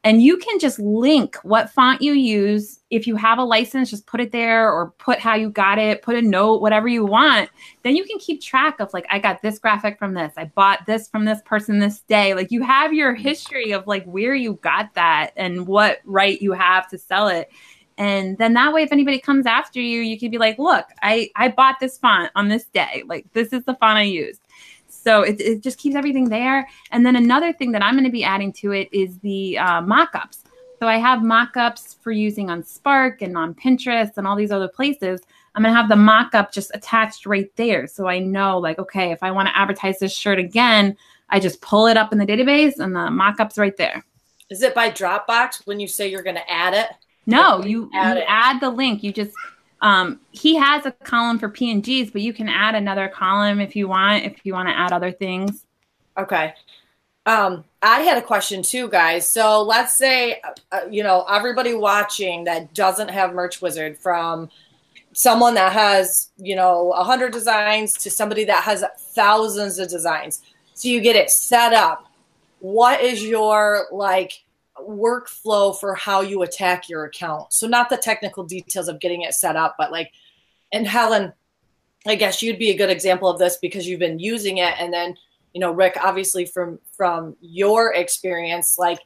And you can just link what font you use. If you have a license, just put it there or put how you got it, put a note, whatever you want. Then you can keep track of like, I got this graphic from this, I bought this from this person this day. Like you have your history of like where you got that and what right you have to sell it and then that way if anybody comes after you you can be like look i i bought this font on this day. Like this is the font i used. So it, it just keeps everything there. And then another thing that i'm going to be adding to it is the uh, mock-ups. So i have mock-ups for using on spark and on pinterest and all these other places. I'm going to have the mock-up just attached right there. So i know like okay if i want to advertise this shirt again i just pull it up in the database and the mock-ups right there. Is it by dropbox when you say you're going to add it no, you, add, you add the link. You just um, he has a column for PNGs, but you can add another column if you want, if you want to add other things. Okay. Um, I had a question too, guys. So let's say, uh, you know, everybody watching that doesn't have Merch Wizard from someone that has, you know, a hundred designs to somebody that has thousands of designs. So you get it set up. What is your like workflow for how you attack your account. So not the technical details of getting it set up, but like, and Helen, I guess you'd be a good example of this because you've been using it. And then, you know, Rick, obviously from, from your experience, like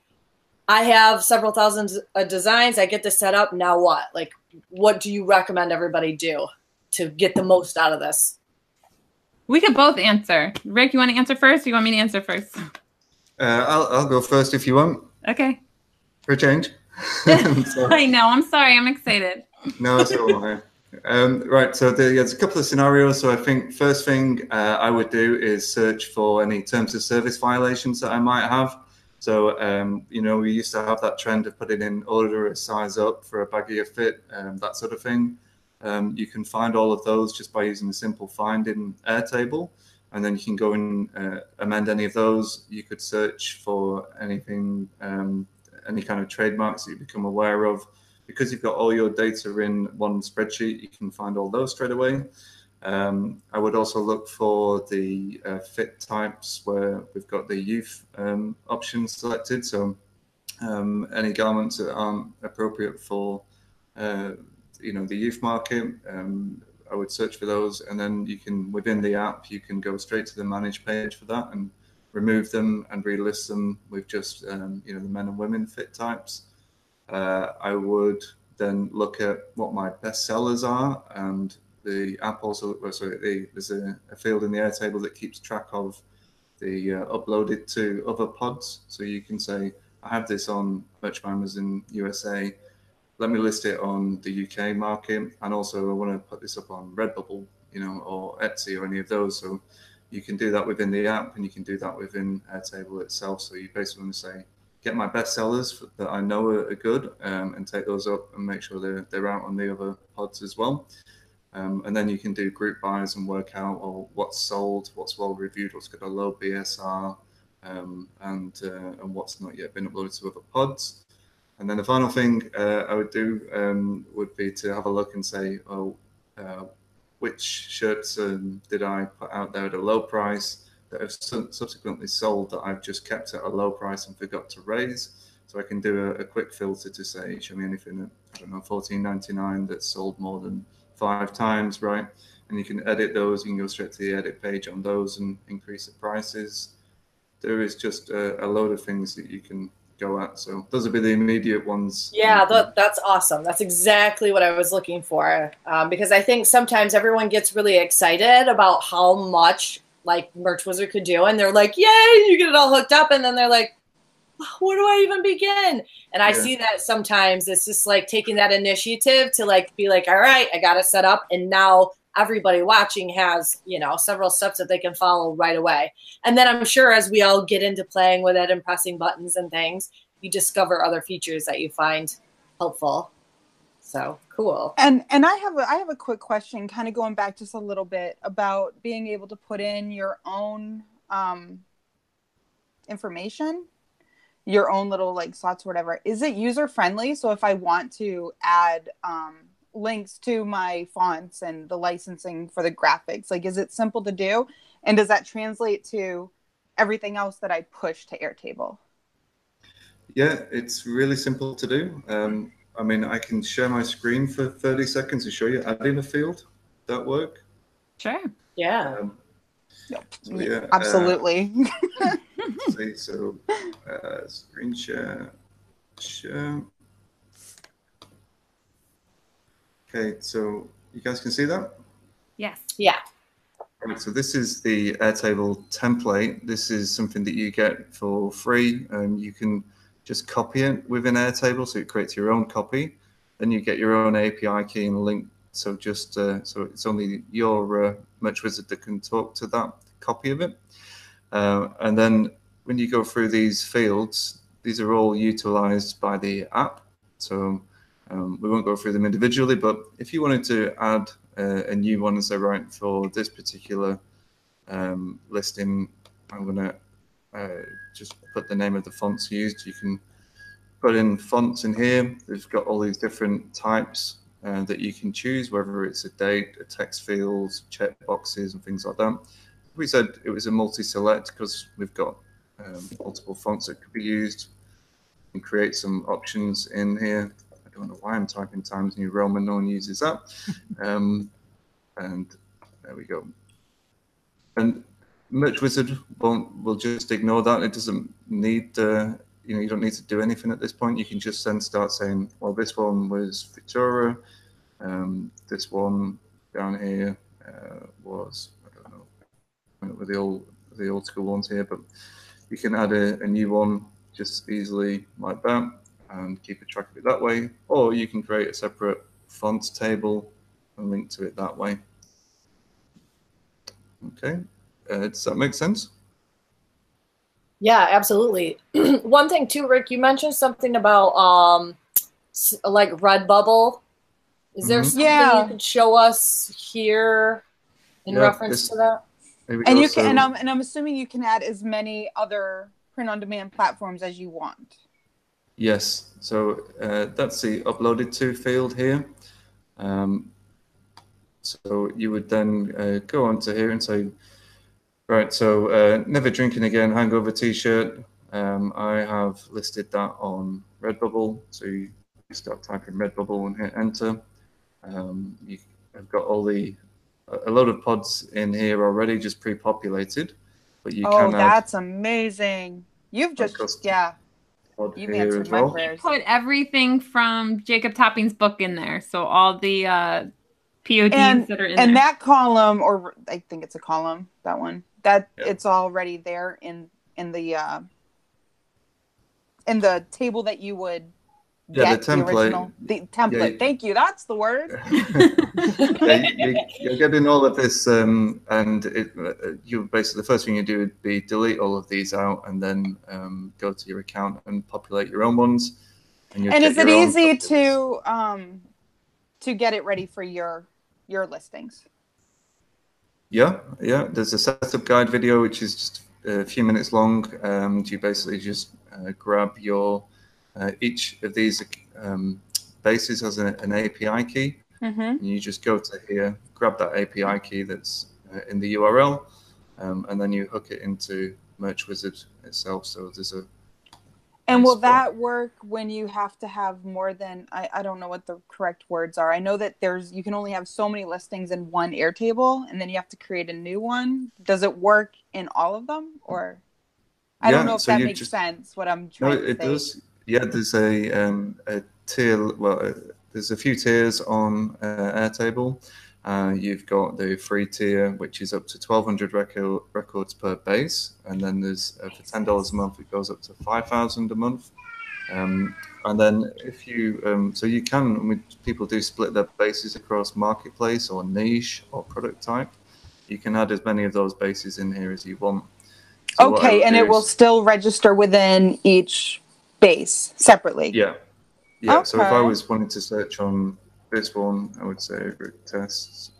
I have several thousand designs. I get this set up. Now what? Like, what do you recommend everybody do to get the most out of this? We could both answer. Rick, you want to answer first? Or you want me to answer first? Uh, I'll, I'll go first if you want. Okay for a change. *laughs* I know. I'm sorry. I'm excited. no, it's all right. Um, right. So there's a couple of scenarios. So I think first thing uh, I would do is search for any terms of service violations that I might have. So um, you know, we used to have that trend of putting in order a size up for a baggier fit, um, that sort of thing. Um, you can find all of those just by using a simple find in Airtable, and then you can go and uh, amend any of those. You could search for anything um, any kind of trademarks that you become aware of. Because you've got all your data in one spreadsheet, you can find all those straight away. Um, I would also look for the uh, fit types where we've got the youth um, options selected. So um, any garments that aren't appropriate for uh, you know the youth market, um, I would search for those, and then you can within the app you can go straight to the manage page for that and remove them and relist them with just um, you know the men and women fit types. Uh, I would then look at what my best sellers are and the app also sorry the, there's a, a, field in the Airtable that keeps track of the uh, uploaded to other pods so you can say I have this on Merch Mimers in USA let me list it on the UK market, and also I want to put this up on Redbubble, you know, or Etsy or any of those. So you can do that within the app, and you can do that within Airtable itself. So you basically want to say, get my best sellers that I know are, good, um, and take those up and make sure they're they're out on the other pods as well. Um, and then you can do group buys and work out well, what's sold, what's well reviewed, what's got a low BSR, um, and uh, and what's not yet been uploaded to other pods. And then the final thing uh, I would do um, would be to have a look and say, oh, uh, which shirts um, did I put out there at a low price that have subsequently sold that I've just kept at a low price and forgot to raise. So I can do a, a quick filter to say, show me anything at, I don't know, 14.99 that's sold more than five times, right? And you can edit those. You can go straight to the edit page on those and increase the prices. There is just a, a load of things that you can go at. So those would be the immediate ones. Yeah, th- that's awesome. That's exactly what I was looking for. Um, because I think sometimes everyone gets really excited about how much like Merch Wizard could do, and they're like, "Yay, you get it all hooked up," and then they're like, "Where do I even begin?" And I yeah. see that sometimes it's just like taking that initiative to like be like, "All right, I got it set up," and now everybody watching has you know several steps that they can follow right away. And then i'm sure as we all get into playing with it and pressing buttons and things you discover other features that you find helpful. So cool. And and i have a i have a quick question kind of going back just a little bit about being able to put in your own um information your own little like slots or whatever. Is it user friendly so if i want to add um links to my fonts and the licensing for the graphics? Like, is it simple to do? And does that translate to everything else that I push to Airtable? Yeah, it's really simple to do. Um, I mean, I can share my screen for 30 seconds to show you adding a field. That work? Sure. Yeah. Um, yep. So, yeah uh, Absolutely. Uh, *laughs* see, so uh, screen share, share. Okay, so you guys can see that? Yes. Yeah. Right, so this is the Airtable template. This is something that you get for free. Um, you can just copy it within Airtable, so it creates your own copy. Then you get your own API key and link. So just uh, so it's only your uh, Merch Wizard that can talk to that copy of it. Uh, and then when you go through these fields, these are all utilized by the app. So um, we won't go through them individually, but if you wanted to add uh, a new one and say, right, for this particular um, listing, I'm going to uh, just put the name of the fonts used. You can put in fonts in here. They've got all these different types uh, that you can choose, whether it's a date, a text fields, check boxes, and things like that. We said it was a multi-select because we've got um, multiple fonts that could be used and create some options in here don't know why I'm typing Times New Roman. No one uses that. *laughs* Um, and there we go. And Merch Wizard won't will just ignore that. It doesn't need uh, you know you don't need to do anything at this point. You can just then start saying, well, this one was Victoria. Um, this one down here uh, was I don't know with the old the old school ones here, but you can add a, a new one just easily like that and keep a track of it that way. Or you can create a separate font table and link to it that way. Okay, uh, does that make sense? Yeah, absolutely. *clears throat* One thing too, Rick, you mentioned something about um, like Redbubble. Is there mm-hmm. something yeah. you could show us here in yeah, reference to that? And you can, and I'm and I'm assuming you can add as many other print-on-demand platforms as you want. Yes, so uh, that's the uploaded to field here. Um, So you would then uh, go onto here and say, right, so uh, never drinking again, hangover T-shirt. Um, I have listed that on Redbubble. So you start typing Redbubble and hit enter. Um, you have got all the a lot of pods in here already, just pre-populated. But you oh, can add that's amazing. You've just yeah, you've answered my well. prayers. Put everything from Jacob Topping's book in there. So all the uh, PODs And- that are in and there. that column or i think it's a column that one that Yeah. it's already there in in the uh in the table that you would Yeah, the template. original the template you- thank you that's the word *laughs* yeah, you, you're getting all of this, um, and it, uh, you basically the first thing you do would be delete all of these out, and then um, go to your account and populate your own ones. you'd and is it easy to um to get it ready for your your listings Yeah, yeah. There's a setup guide video which is just a few minutes long. Um, you basically just uh, grab your uh, each of these um, bases has a, an API key. mm-hmm. and you just go to here, grab that API key that's uh, in the URL, um, and then you hook it into Merch Wizard itself. So there's a And will that work when you have to have more than I, I don't know what the correct words are. I know that there's you can only have so many listings in one Airtable and then you have to create a new one. Does it work in all of them or I Yeah, don't know if so that makes just- sense what I'm no, trying to it say. does. Yeah, there's a um, a tier. Well, uh, there's a few tiers on uh, Airtable. Uh, you've got the free tier, which is up to 1,200 record, records per base, and then there's uh, for ten dollars a month, it goes up to 5,000 a month. Um, and then if you, um, so you can, I mean, people do split their bases across marketplace or niche or product type. You can add as many of those bases in here as you want. So okay, and it will still register within each base separately. Yeah. Yeah. So if I was wanting to search on this one, I would say root tests.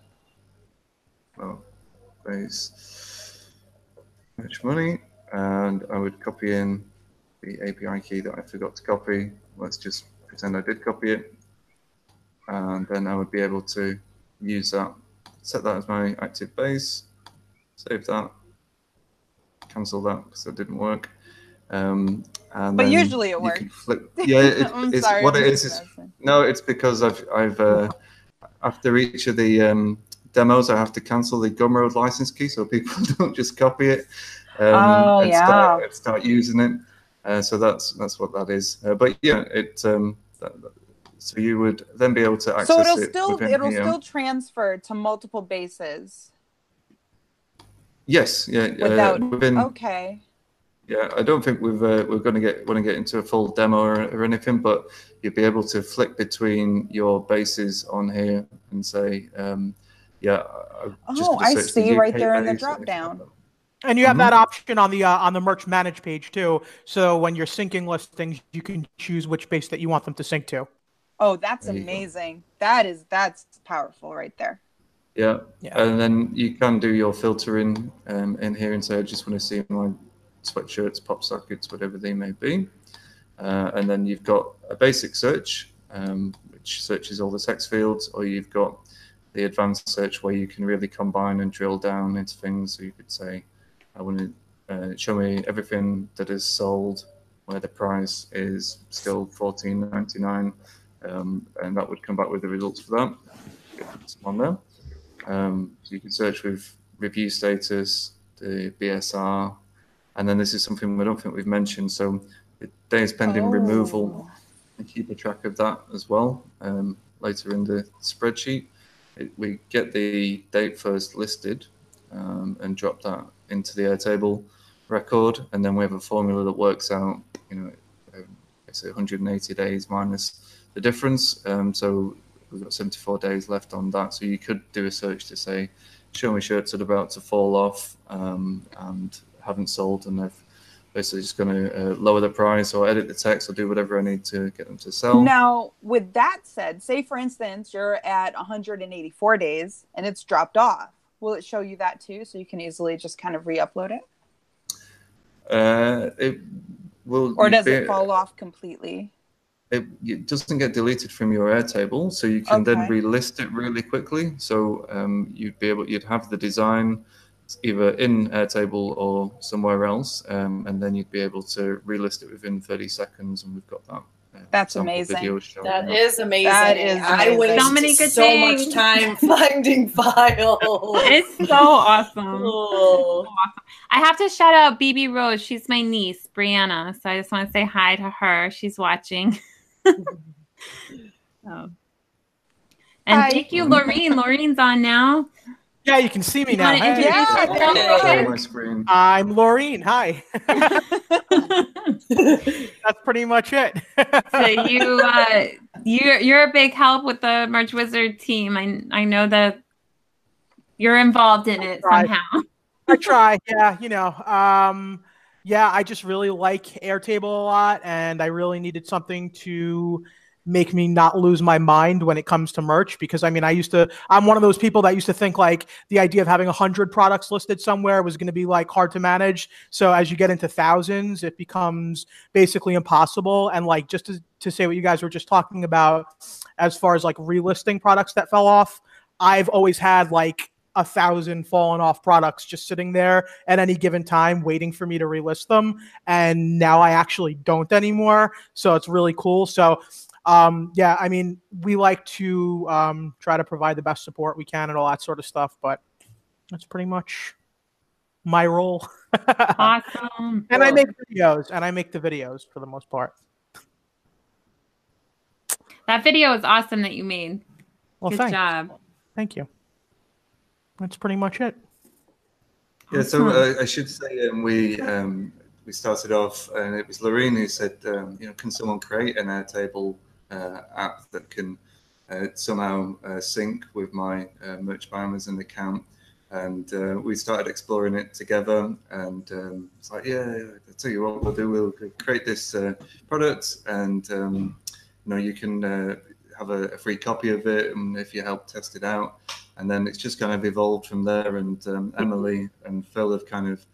Well, base Merch Money, and I would copy in the API key that I forgot to copy. Let's just pretend I did copy it, and then I would be able to use that, set that as my active base, save that, cancel that because that didn't work. Um, and But usually it works. Flip, *laughs* yeah, it, I'm it's sorry. what it is. is no, it's because I've I've uh, after each of the um, demos, I have to cancel the Gumroad license key so people *laughs* don't just copy it um, Oh, and, yeah. start, and start using it. Uh, so that's that's what that is. Uh, but yeah, it um, that, that- so you would then be able to access So it'll it still it'll here. still transfer to multiple bases yes, yeah, without uh, within okay. Yeah, I don't think we've uh, we're going to get want to get into a full demo or, or anything, but you'll be able to flick between your bases on here and say, um, yeah. Just Oh, I search the see right there in the drop down. And you have Mhm. that option on the uh, on the merch manage page too. So when you're syncing listings, you can choose which base that you want them to sync to. Oh, that's There amazing. That is that's powerful right there. Yeah. Yeah. and then you can do your filtering um, in here and say, I just want to see my sweatshirts, pop sockets, whatever they may be. Uh, and then you've got a basic search, um, which searches all the text fields, or you've got the advanced search where you can really combine and drill down into things. So you could say, I want to uh, show me everything that is sold where the price is still fourteen ninety nine, um, and that would come back with the results for that. On there. Um, so you can search with review status, the BSR, and then this is something we don't think we've mentioned. So the days pending removal, Oh. and keep a track of that as well. Um, later in the spreadsheet, it, we get the date first listed um, and drop that into the Airtable record, and then we have a formula that works out, you know, um, it's 180 days minus the difference. Um, so we've got 74 days left on that. So you could do a search to say, show me shirts that are about to fall off um, and haven't sold, and they've basically just going to uh, lower the price or edit the text or do whatever I need to get them to sell. Now, with that said, say for instance you're at 184 days and it's dropped off. Will it show you that too, so you can easily just kind of re-upload it, Uh, it will. or does be- it fall off completely? it, it, doesn't get deleted from your Airtable, so you can okay. then relist it really quickly. So um, you'd be able, you'd have the design either in Airtable or somewhere else, um, and then you'd be able to relist it within 30 seconds, and we've got that. Uh, That's amazing. That is amazing. That is amazing. I waste so many good so much time *laughs* finding *laughs* files. It's so awesome. so awesome. I have to shout out BB Rose. She's my niece, Brianna. So I just want to say hi to her. She's watching. *laughs* oh. And Hi. thank you, Laureen. Laureen's on now. Yeah, you can see me now. Hey. Yeah, I'm Laureen. Hi. *laughs* That's pretty much it. so you, uh, you're you're a big help with the Merch Wizard team. I I know that you're involved in it somehow. I try. Yeah, you know. Um, yeah, I just really like Airtable a lot, and I really needed something to make me not lose my mind when it comes to merch because I mean I used to I'm one of those people that used to think like the idea of having a hundred products listed somewhere was going to be like hard to manage. So as you get into thousands it becomes basically impossible. And like just to, to say what you guys were just talking about as far as like relisting products that fell off I've always had like a thousand fallen off products just sitting there at any given time waiting for me to relist them. And now i actually don't anymore. So it's really cool. So um, yeah, I mean, we like to um, try to provide the best support we can and all that sort of stuff, but that's pretty much my role. *laughs* awesome. and I make videos, and I make the videos for the most part. That video is awesome that you made. Well, Good thanks. job. Thank you. That's pretty much it. Yeah, so uh, I should say um, we um, we started off, and it was Lorraine who said, um, you know, can someone create an Airtable uh, app that can uh, somehow uh, sync with my Merch by Amazon account. And we started exploring it together. And um, it's like, yeah, I'll tell you what we'll do. We'll create this product, and um, you know, you can have a, a, free copy of it and if you help test it out and then it's just kind of evolved from there and um, emily and phil have kind of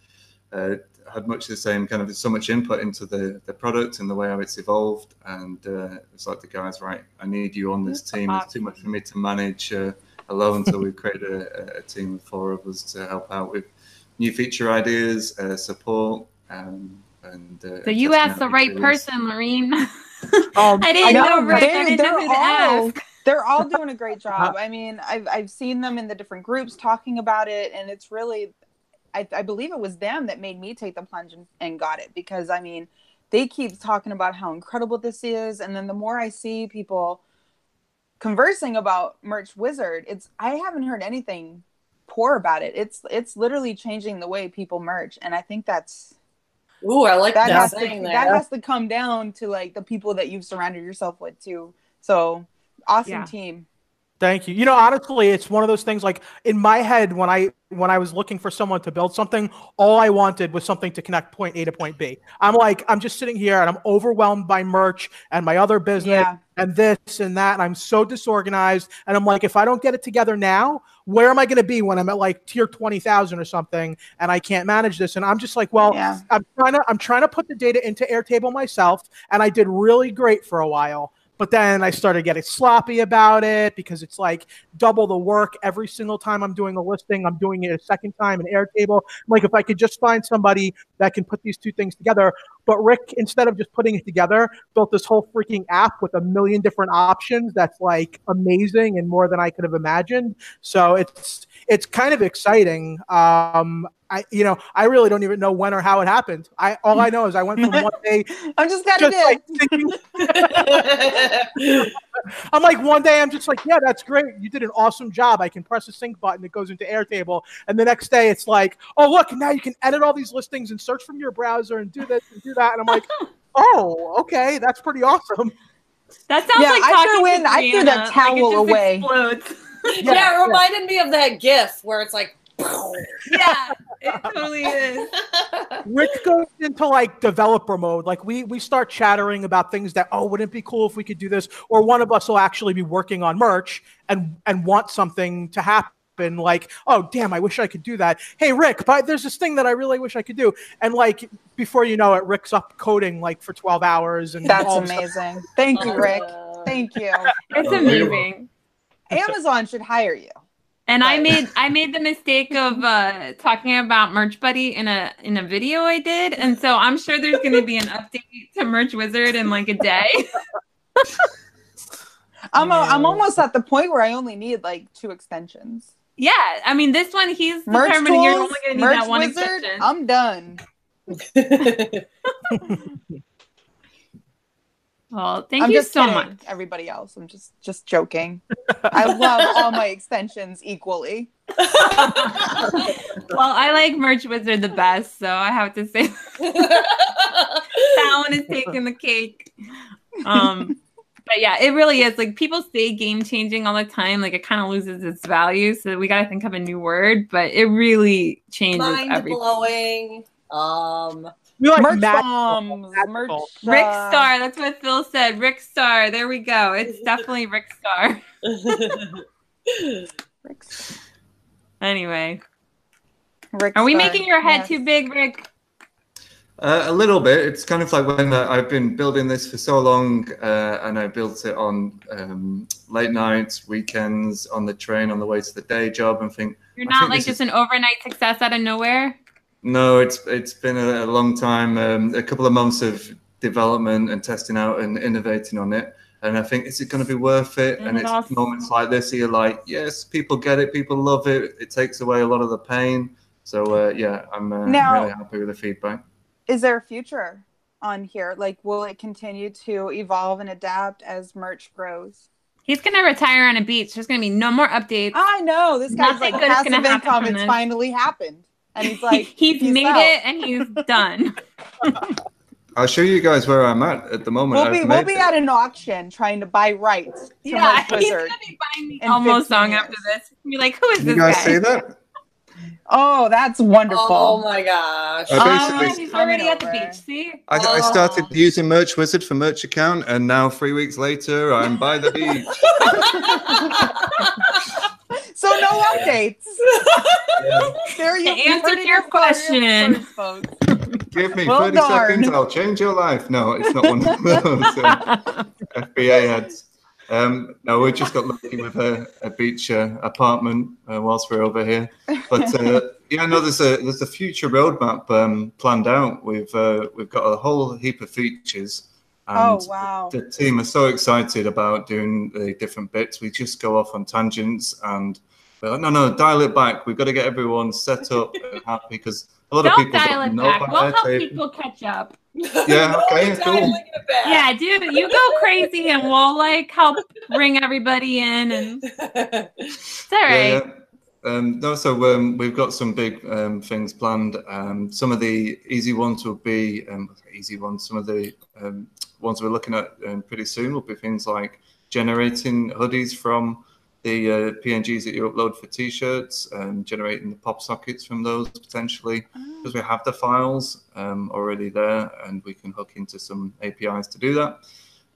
uh, had much the same kind of so much input into the the product and the way how it's evolved. And uh, it's like the guys, right? I need you on this team. It's too much for me to manage uh, alone. so we've created a, a, team of four of us to help out with new feature ideas, uh, support, um, and. Uh, so you asked the right person, Laureen. Um, *laughs* I didn't know, know right. I didn't know who to all, ask. They're all doing a great *laughs* job. I mean, I've I've seen them in the different groups talking about it, and it's really I, I believe it was them that made me take the plunge and, and got it because I mean, they keep talking about how incredible this is, and then the more I see people conversing about Merch Wizard, it's I haven't heard anything poor about it. It's it's literally changing the way people merch, and I think that's Ooh, I like that. Has to, that. that has to come down to like the people that you've surrounded yourself with too. So awesome yeah. team. Thank you. You know, honestly, it's one of those things like in my head when I when I was looking for someone to build something, all I wanted was something to connect point A to point B. I'm like, I'm just sitting here and I'm overwhelmed by merch and my other business yeah. and this and that. And I'm so disorganized. And I'm like, if I don't get it together now, where am I going to be when I'm at like tier 20,000 or something and I can't manage this? And I'm just like, well, yeah. I'm trying to, I'm trying to put the data into Airtable myself. And I did really great for a while. But then I started getting sloppy about it because it's like double the work every single time I'm doing a listing. I'm doing it a second time in Airtable. I'm like, if I could just find somebody that can put these two things together. But Rick, instead of just putting it together, built this whole freaking app with a million different options that's like amazing and more than I could have imagined. So it's it's kind of exciting. Um, I, you know, I really don't even know when or how it happened. I all I know is I went from one day. *laughs* I'm just kind of like thinking. *laughs* I'm like one day I'm just like, yeah, that's great. You did an awesome job. I can press a sync button. It goes into Airtable, and the next day it's like, oh look, now you can edit all these listings and search from your browser and do this and do that. And I'm like, *laughs* oh, okay, that's pretty awesome. That sounds yeah, like I threw in, I threw that towel like away. Yeah, yeah, it reminded me of that GIF where it's like. Yeah, it totally is. *laughs* Rick goes into like developer mode. Like we we start chattering about things that oh, wouldn't it be cool if we could do this? Or one of us will actually be working on merch and and want something to happen like, oh damn, I wish I could do that. Hey Rick, but there's this thing that I really wish I could do. And like before you know it, Rick's up coding like for 12 hours and That's all of amazing. Thank you, Rick. Uh, Thank you. It's Oh, amazing. Amazon should hire you. And I made I made the mistake of uh, talking about Merch Buddy in a in a video I did, and so I'm sure there's going to be an update to Merch Wizard in like a day. *laughs* I'm a, I'm almost at the point where I only need like two extensions. yeah, I mean this one he's Merch determining you're tools, only going to need merch that one wizard. extension. I'm done. *laughs* *laughs* well, thank I'm you just so kidding, much. everybody else. I'm just just joking. I love all my extensions equally. *laughs* *laughs* Well, I like Merch Wizard the best, so I have to say *laughs* that one is taking the cake. Um, but yeah, it really is. Like people say game changing all the time, like it kind of loses its value. So we got to think of a new word, but it really changes Mind everything. blowing. Um, We like merch magical, bombs, merch. magical. Rick uh, Star, that's what Phil said. Rick Star, there we go. It's *laughs* definitely Rick Star. *laughs* Rick Star. Anyway, Rick are we Star, making your head yes. too big, Rick? Uh, a little bit. It's kind of like when uh, I've been building this for so long, uh, and I built it on um, late nights, weekends, on the train, on the way to the day job, and think, You're not think like just is- an overnight success out of nowhere. No, it's it's been a, a long time, um, a couple of months of development and testing out and innovating on it. And I think, is it going to be worth it? And And, it it's also- moments like this, you're like, yes, people get it, people love it. It takes away a lot of the pain. So uh, yeah, I'm uh, Now- really happy with the feedback. Is there a future on here? Like, will it continue to evolve and adapt as merch grows? He's gonna retire on a beach. There's gonna be no more updates. I know this guy's Nothing like good is passive gonna happen income. It's finally happened, and he's like, he's peace made out. it and he's done. *laughs* I'll show you guys where I'm at at the moment. We'll be we'll be at an auction trying to buy rights to yeah, he's gonna be buying the in Elmo song years. after this. Be like, who is Can this you guys guy? see that? Oh, that's wonderful. oh my gosh. I Oh, he's already at the beach. See? I, I Oh. started using Merch Wizard for merch account, and now three weeks later, I'm by the *laughs* beach. *laughs* so no *laughs* updates. there you To answer heard your question. first, folks. Give me Well 30 darn. seconds, I'll change your life. No, it's not one of *laughs* those uh, FBA ads. Um, no, we just got lucky with a, a beach uh, apartment uh, whilst we're over here. But uh, yeah, no, there's a there's a future roadmap um, planned out. We've uh, we've got a whole heap of features. Oh and wow. the team are so excited about doing the different bits. We just go off on tangents and we're like, no, no, dial it back. We've got to get everyone set up *laughs* and happy because a lot of Don't people dial don't it know back. about We'll help tape. people catch up. *laughs* Yeah, *laughs* okay, cool. Dialing it back. Yeah, dude, you go crazy and we'll like help bring everybody in and it's all right. Yeah, yeah. Um, no, so um, we've got some big um, things planned. Um, some of the easy ones will be um, easy ones. Some of the um, ones we're looking at um, pretty soon will be things like generating hoodies from the uh, PNGs that you upload for T-shirts, and generating the pop sockets from those potentially, because we have the files um, already there, and we can hook into some APIs to do that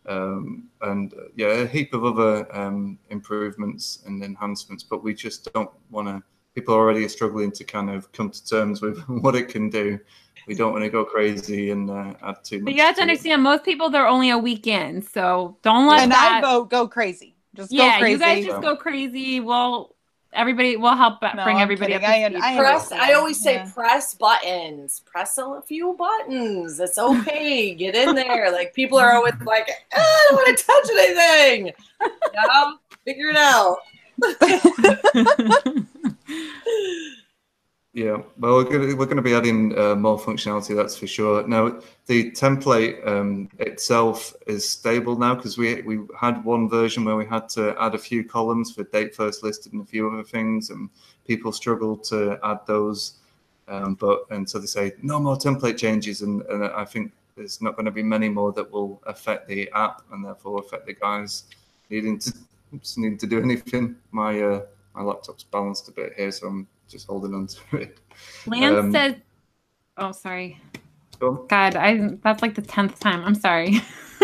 um, and uh, yeah, a heap of other um, improvements and enhancements. But we just don't want to. People already are struggling to kind of come to terms with *laughs* what it can do. We don't want to go crazy and uh, add too much. But you have to it. understand, most people they're only a week in, so don't let and that. I vote go crazy. Just yeah, go crazy. you guys just go crazy. We'll everybody will help No, bring I'm everybody kidding. up. to I- I press i always say Yeah. press buttons press a few buttons it's *laughs* okay get in there like people are always like "Ah, i don't want to touch anything *laughs* you know figure it out *laughs* Yeah, well, we're going to, we're going to be adding uh, more functionality, that's for sure. Now, the template um, itself is stable now because we we had one version where we had to add a few columns for date first listed and a few other things, and people struggled to add those. Um, but and so they say no more template changes, and, and I think there's not going to be many more that will affect the app and therefore affect the guys needing to oops, needing to do anything. My uh, my laptop's balanced a bit here, so I'm just holding on to it. Lance Um, said, "Oh, sorry, Go. God, I that's like the tenth time. I'm sorry." *laughs*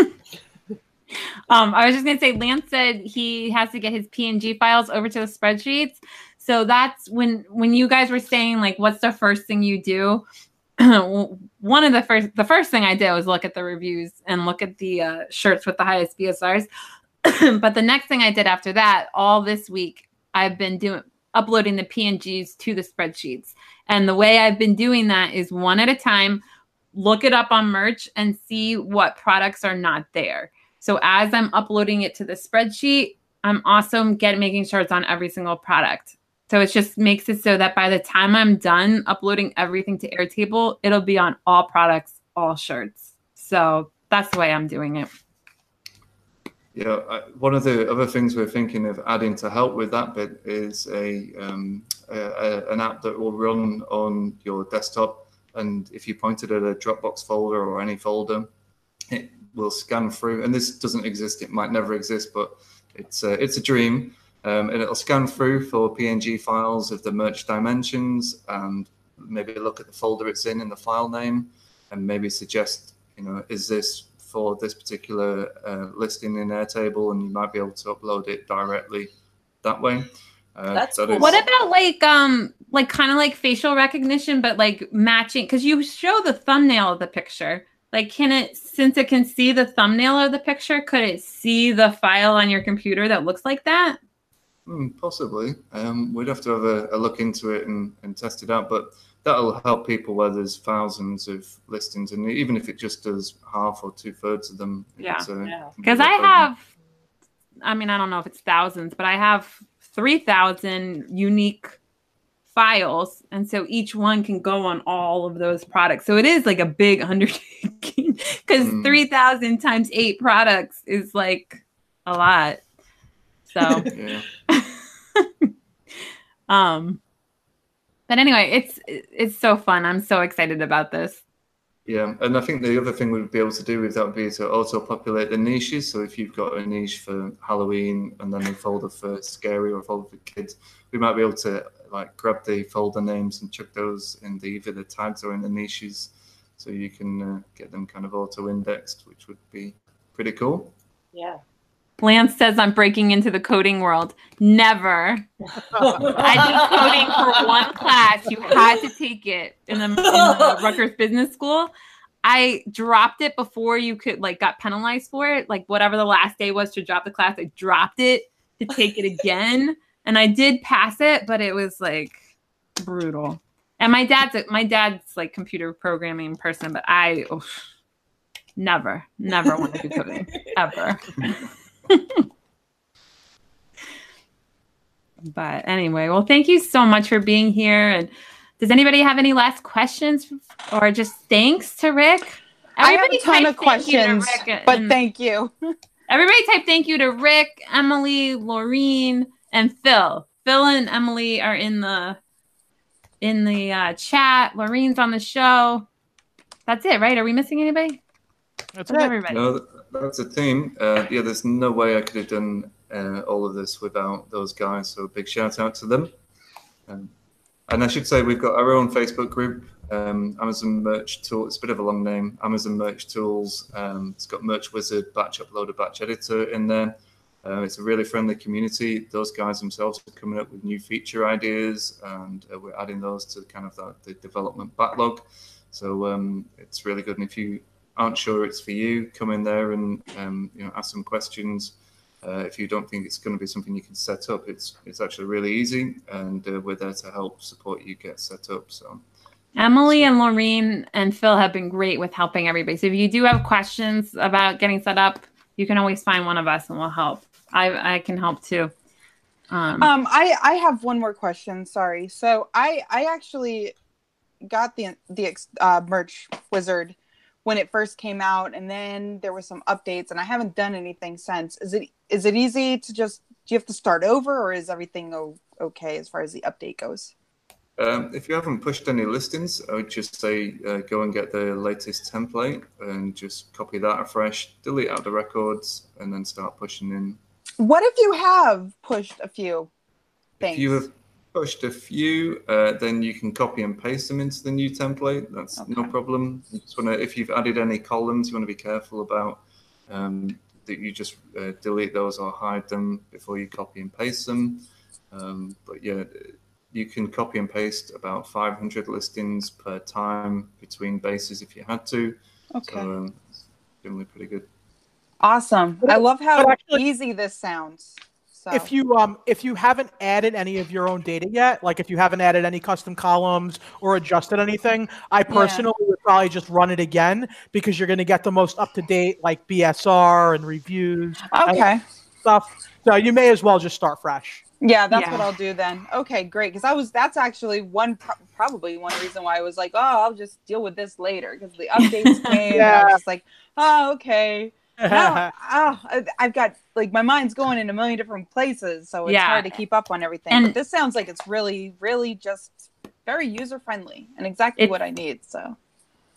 um, I was just gonna say, Lance said he has to get his PNG files over to the spreadsheets. So that's when when you guys were saying like, what's the first thing you do? *clears throat* one of the first the first thing I did was look at the reviews and look at the uh, shirts with the highest BSRs. *clears throat* but the next thing I did after that, all this week, I've been doing uploading the PNGs to the spreadsheets. And the way I've been doing that is one at a time, look it up on merch and see what products are not there. So as I'm uploading it to the spreadsheet, I'm also getting making sure it's on every single product. So it just makes it so that by the time I'm done uploading everything to Airtable, it'll be on all products, all shirts. So that's the way I'm doing it. Yeah, I, one of the other things we're thinking of adding to help with that bit is a, um, a, a, an app that will run on your desktop, and if you point it at a Dropbox folder or any folder, it will scan through. And this doesn't exist; it might never exist, but it's a, it's a dream. Um, and it'll scan through for PNG files of the merch dimensions and maybe look at the folder it's in in the file name and maybe suggest, you know, is this for this particular uh, listing in Airtable, and you might be able to upload it directly that way. Uh, That's cool. What about like um like kind of like facial recognition, but like matching? Because you show the thumbnail of the picture. Like, can it since it can see the thumbnail of the picture, could it see the file on your computer that looks like that? Mm, possibly. Um, we'd have to have a, a, look into it and, and test it out, but that'll help people where there's thousands of listings, and even if it just does half or two thirds of them, yeah, because uh, yeah. I have, I mean, I don't know if it's thousands, but I have three thousand unique files, and so each one can go on all of those products. So it is like a big *laughs* undertaking because mm. three thousand times eight products is like a lot. So, *laughs* *laughs* um, but anyway, it's it's so fun. I'm so excited about this. Yeah, and I think the other thing we'd be able to do with that would be to auto populate the niches. So if you've got a niche for Halloween and then a folder for scary or a folder for kids, we might be able to like grab the folder names and chuck those in the either the tags or in the niches, so you can uh, get them kind of auto indexed, which would be pretty cool. Yeah. Lance says I'm breaking into the coding world. Never. *laughs* I did coding for one class. You had to take it in the, in the *laughs* Rutgers Business School. I dropped it before you could like got penalized for it. Like whatever the last day was to drop the class, I dropped it to take it again, and I did pass it, but it was like brutal. And my dad's my dad's like computer programming person, but I oof, never, never want to do coding ever. *laughs* *laughs* but anyway, well, thank you so much for being here. And does anybody have any last questions or just thanks to Rick? Everybody I have a ton of questions, but thank you. *laughs* everybody type thank you to Rick, Emily, Laureen, and Phil. Phil and Emily are in the in the uh, chat. Laureen's on the show. That's it, right? Are we missing anybody? That's, That's everybody. No, that's a team. Uh, yeah, there's no way I could have done uh, all of this without those guys. So big shout out to them. Um, and I should say we've got our own Facebook group, um, Amazon Merch Tool. It's a bit of a long name. Amazon Merch Tools. Um, it's got Merch Wizard, Batch Uploader, Batch Editor in there. Uh, it's a really friendly community. Those guys themselves are coming up with new feature ideas, and uh, we're adding those to kind of the, the development backlog. So um, it's really good. And if you aren't sure it's for you, come in there and um, you know ask some questions. Uh, if you don't think it's going to be something you can set up, it's it's actually really easy, and uh, we're there to help support you get set up. So. Emily and Laureen and Phil have been great with helping everybody. So if you do have questions about getting set up, you can always find one of us and we'll help. I I can help too. Um, um I I have one more question. Sorry. So I I actually got the the uh, merch wizard when it first came out and then there were some updates and I haven't done anything since. Is it is it easy to just do you have to start over or is everything okay as far as the update goes? Um, if you haven't pushed any listings, I would just say uh, go and get the latest template and just copy that afresh, delete out the records, and then start pushing in. What if you have pushed a few things? If you have pushed a few, uh, then you can copy and paste them into the new template. That's okay. no problem. You just want to, if you've added any columns, you want to be careful about um, that you just uh, delete those or hide them before you copy and paste them. Um, but yeah, you can copy and paste about 500 listings per time between bases if you had to. Okay. So um, generally pretty good. Awesome. I love how actually- easy this sounds. So If you um if you haven't added any of your own data yet, like if you haven't added any custom columns or adjusted anything, I personally would probably just run it again because you're going to get the most up to date like BSR and reviews and Okay. stuff. So you may as well just start fresh. Yeah, that's Yeah. what I'll do then. Okay, great. Because I was that's actually one pro- probably one reason why I was like, oh, I'll just deal with this later because the updates came. and I Yeah. was just like, oh, okay. *laughs* Oh, I've got like my mind's going in a million different places, so it's Yeah. hard to keep up on everything. And- but this sounds like it's really, really just very user friendly and exactly It- what I need. So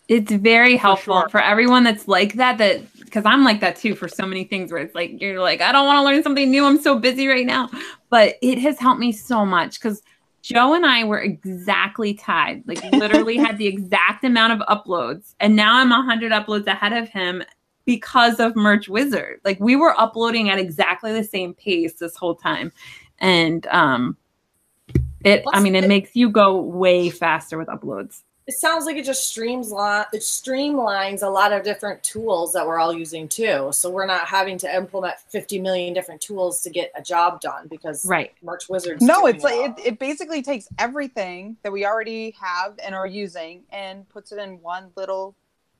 It's very helpful sure. for, everyone that's like that. That because I'm like that too for so many things where it's like you're like I don't want to learn something new. I'm so busy right now, but it has helped me so much because Joe and I were exactly tied. Like literally had the *laughs* exact amount of uploads, and now I'm hundred uploads ahead of him because of Merch Wizard. Like we were uploading at exactly the same pace this whole time, and um, it. I mean, it it- makes you go way faster with uploads. It sounds like it just streams lot it streamlines a lot of different tools that we're all using too. So we're not having to implement 50 million different tools to get a job done because Right. Merch Wizards. no, it's like it, it basically takes everything that we already have and are using and puts it in one little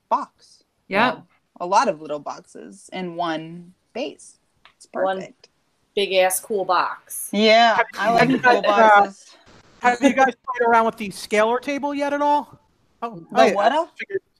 box. Yeah. Well, a lot of little boxes in one base. It's One- perfect. big ass cool box. Yeah, I like you cool guys, uh, boxes. Have you guys played around with the scalar table yet at all? Oh, The I- what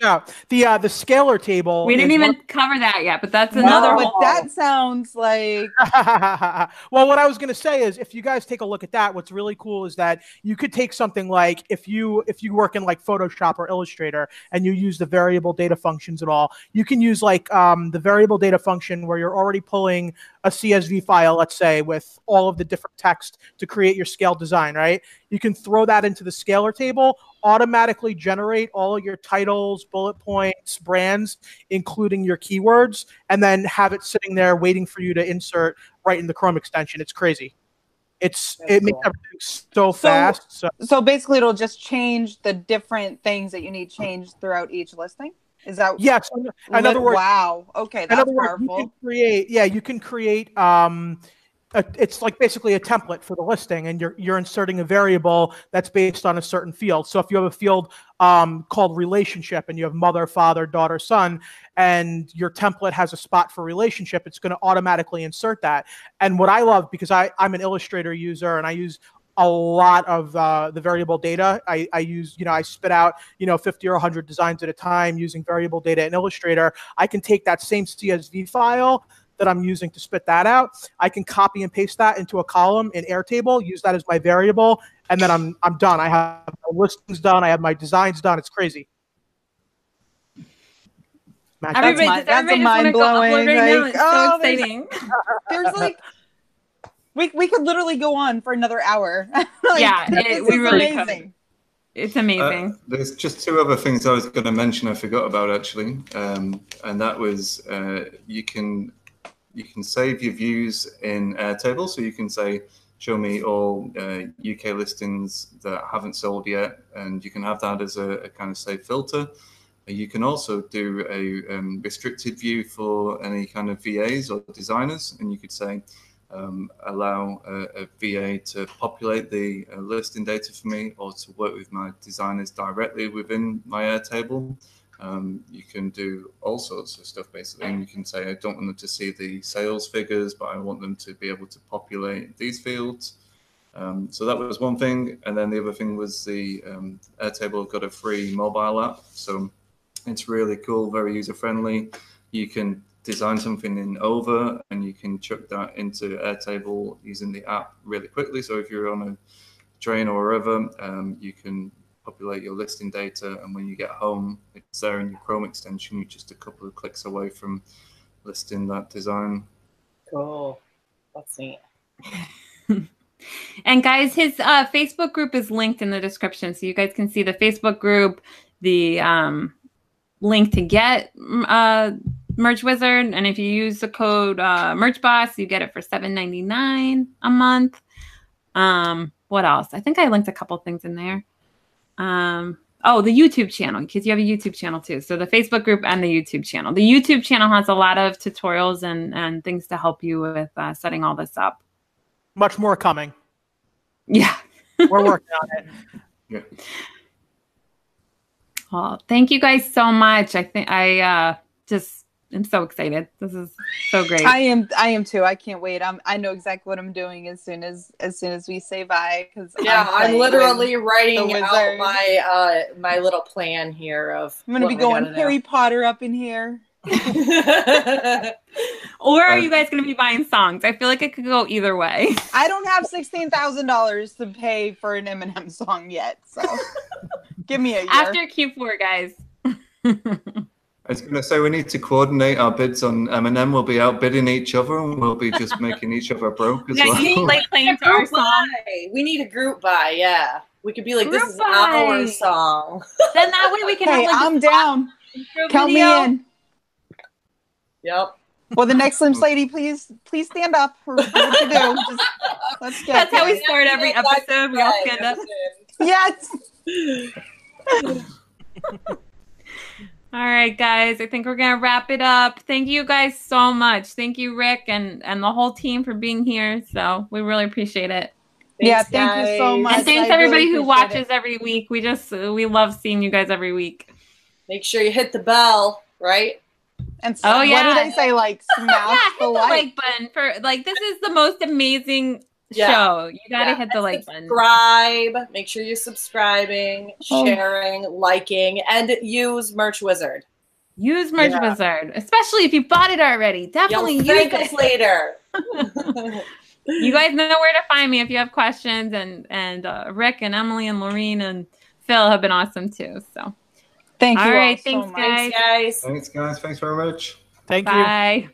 I else? figured it out. The uh, the scalar table. We didn't even one- cover that yet, but that's No, another but whole. that sounds like *laughs* well, what I was going to say is, if you guys take a look at that, what's really cool is that you could take something like if you if you work in like Photoshop or Illustrator and you use the variable data functions at all, you can use like um, the variable data function where you're already pulling a CSV file, let's say, with all of the different text to create your scale design, right? You can throw that into the scalar table, automatically generate all of your titles, bullet points, brands, including your keywords, and then have it sitting there waiting for you to insert right in the Chrome extension. It's crazy. It's That's it makes everything so fast. So so basically it'll just change the different things that you need changed throughout each listing. Is that yes, in, in other words, Wow. Okay, in that's other words, you can create. Yeah, you can create. Um, a, it's like basically a template for the listing, and you're you're inserting a variable that's based on a certain field. So if you have a field um, called relationship, and you have mother, father, daughter, son, and your template has a spot for relationship, it's going to automatically insert that. And what I love because I I'm an Illustrator user, and I use a lot of uh, the variable data. I, I use, you know, I spit out, you know, 50 or 100 designs at a time using variable data in Illustrator. I can take that same CSV file that I'm using to spit that out. I can copy and paste that into a column in Airtable, use that as my variable, and then I'm I'm done. I have my listings done. I have my designs done. It's crazy. Magic. Everybody, mi- that's a everybody just mind-blowing, upload right now? It's oh, so exciting. *laughs* There's like we we could literally go on for another hour. *laughs* Like, Yeah, *laughs* this it- we is really could. amazing. It's Uh, amazing. there's just two other things I was going to mention I forgot about actually, um, and that was uh, you can you can save your views in Airtable, so you can say show me all uh, UK listings that haven't sold yet, and you can have that as a, a kind of save filter. You can also do a um, restricted view for any kind of VAs or designers, and you could say um, allow a, a VA to populate the uh, listing data for me or to work with my designers directly within my Airtable. Um, you can do all sorts of stuff basically. And you can say, I don't want them to see the sales figures, but I want them to be able to populate these fields. Um, so that was one thing. And then the other thing was the um, Airtable got a free mobile app. So it's really cool, very user friendly. You can design something in Over and you can chuck that into Airtable using the app really quickly. So if you're on a train or wherever, um, you can populate your listing data. And when you get home, it's there in your Chrome extension. You're just a couple of clicks away from listing that design. Cool. That's neat. *laughs* And guys, his uh, Facebook group is linked in the description, so you guys can see the Facebook group, the um, link to get uh, Merch Wizard, and if you use the code uh, Merch Boss, you get it for seven ninety nine a month. Um, what else? I think I linked a couple things in there. Um, oh, the YouTube channel because you have a YouTube channel too. So the Facebook group and the YouTube channel. The YouTube channel has a lot of tutorials and and things to help you with uh, setting all this up. Much more coming. Yeah. *laughs* We're working on it. Yeah. Well, thank you guys so much. I think I uh, just am so excited. This is so great. I am. I am too. I can't wait. I'm. I know exactly what I'm doing as soon as as soon as we say bye. Because Yeah, I'm, literally writing out my uh my little plan here of I'm gonna be we going gotta Harry Potter up in here. *laughs* or are you guys going to be buying songs? I feel like it could go either way. I don't have sixteen thousand dollars to pay for an Eminem song yet. So *laughs* give me a year. After Q4, guys. *laughs* I was going to say we need to coordinate our bids on Eminem. We'll be outbidding each other, and we'll be just making each other broke as Yeah, you need like *laughs* playing to our Group song. buy. We need a group buy. Yeah, we could be like, this Group is our song. *laughs* Then that way we can hey, have like I'm a down. intro Count video. me in. Yep. Well, the next Slim Shady please please stand up or what to do? Just, *laughs* let's get That's how we start every episode. We all stand up. Yes. All right, guys. I think we're gonna wrap it up. Thank you guys so much. Thank you, Rick, and and the whole team for being here. So we really appreciate it. Yeah, Thanks, thank you so much. And thanks I everybody really who watches it. every week. We just we love seeing you guys every week. Make sure you hit the bell, right? And Oh, oh, yeah. what do they say? Like *laughs* smash yeah, hit the the like. like button for like this is the most amazing Yeah. show. You gotta Yeah. hit the like button. Subscribe. Make sure you're subscribing, Oh. sharing, liking, and use Merch Wizard. Use Merch Yeah. Wizard, especially if you bought it already. Definitely You'll use thank us later. *laughs* You guys know where to find me if you have questions. And and uh, Rick and Emily and Laureen and Phil have been awesome too. So Thank you All all right, so thanks, much. guys. Thanks, guys. Thanks, guys. Thanks very much. Thank you. bye.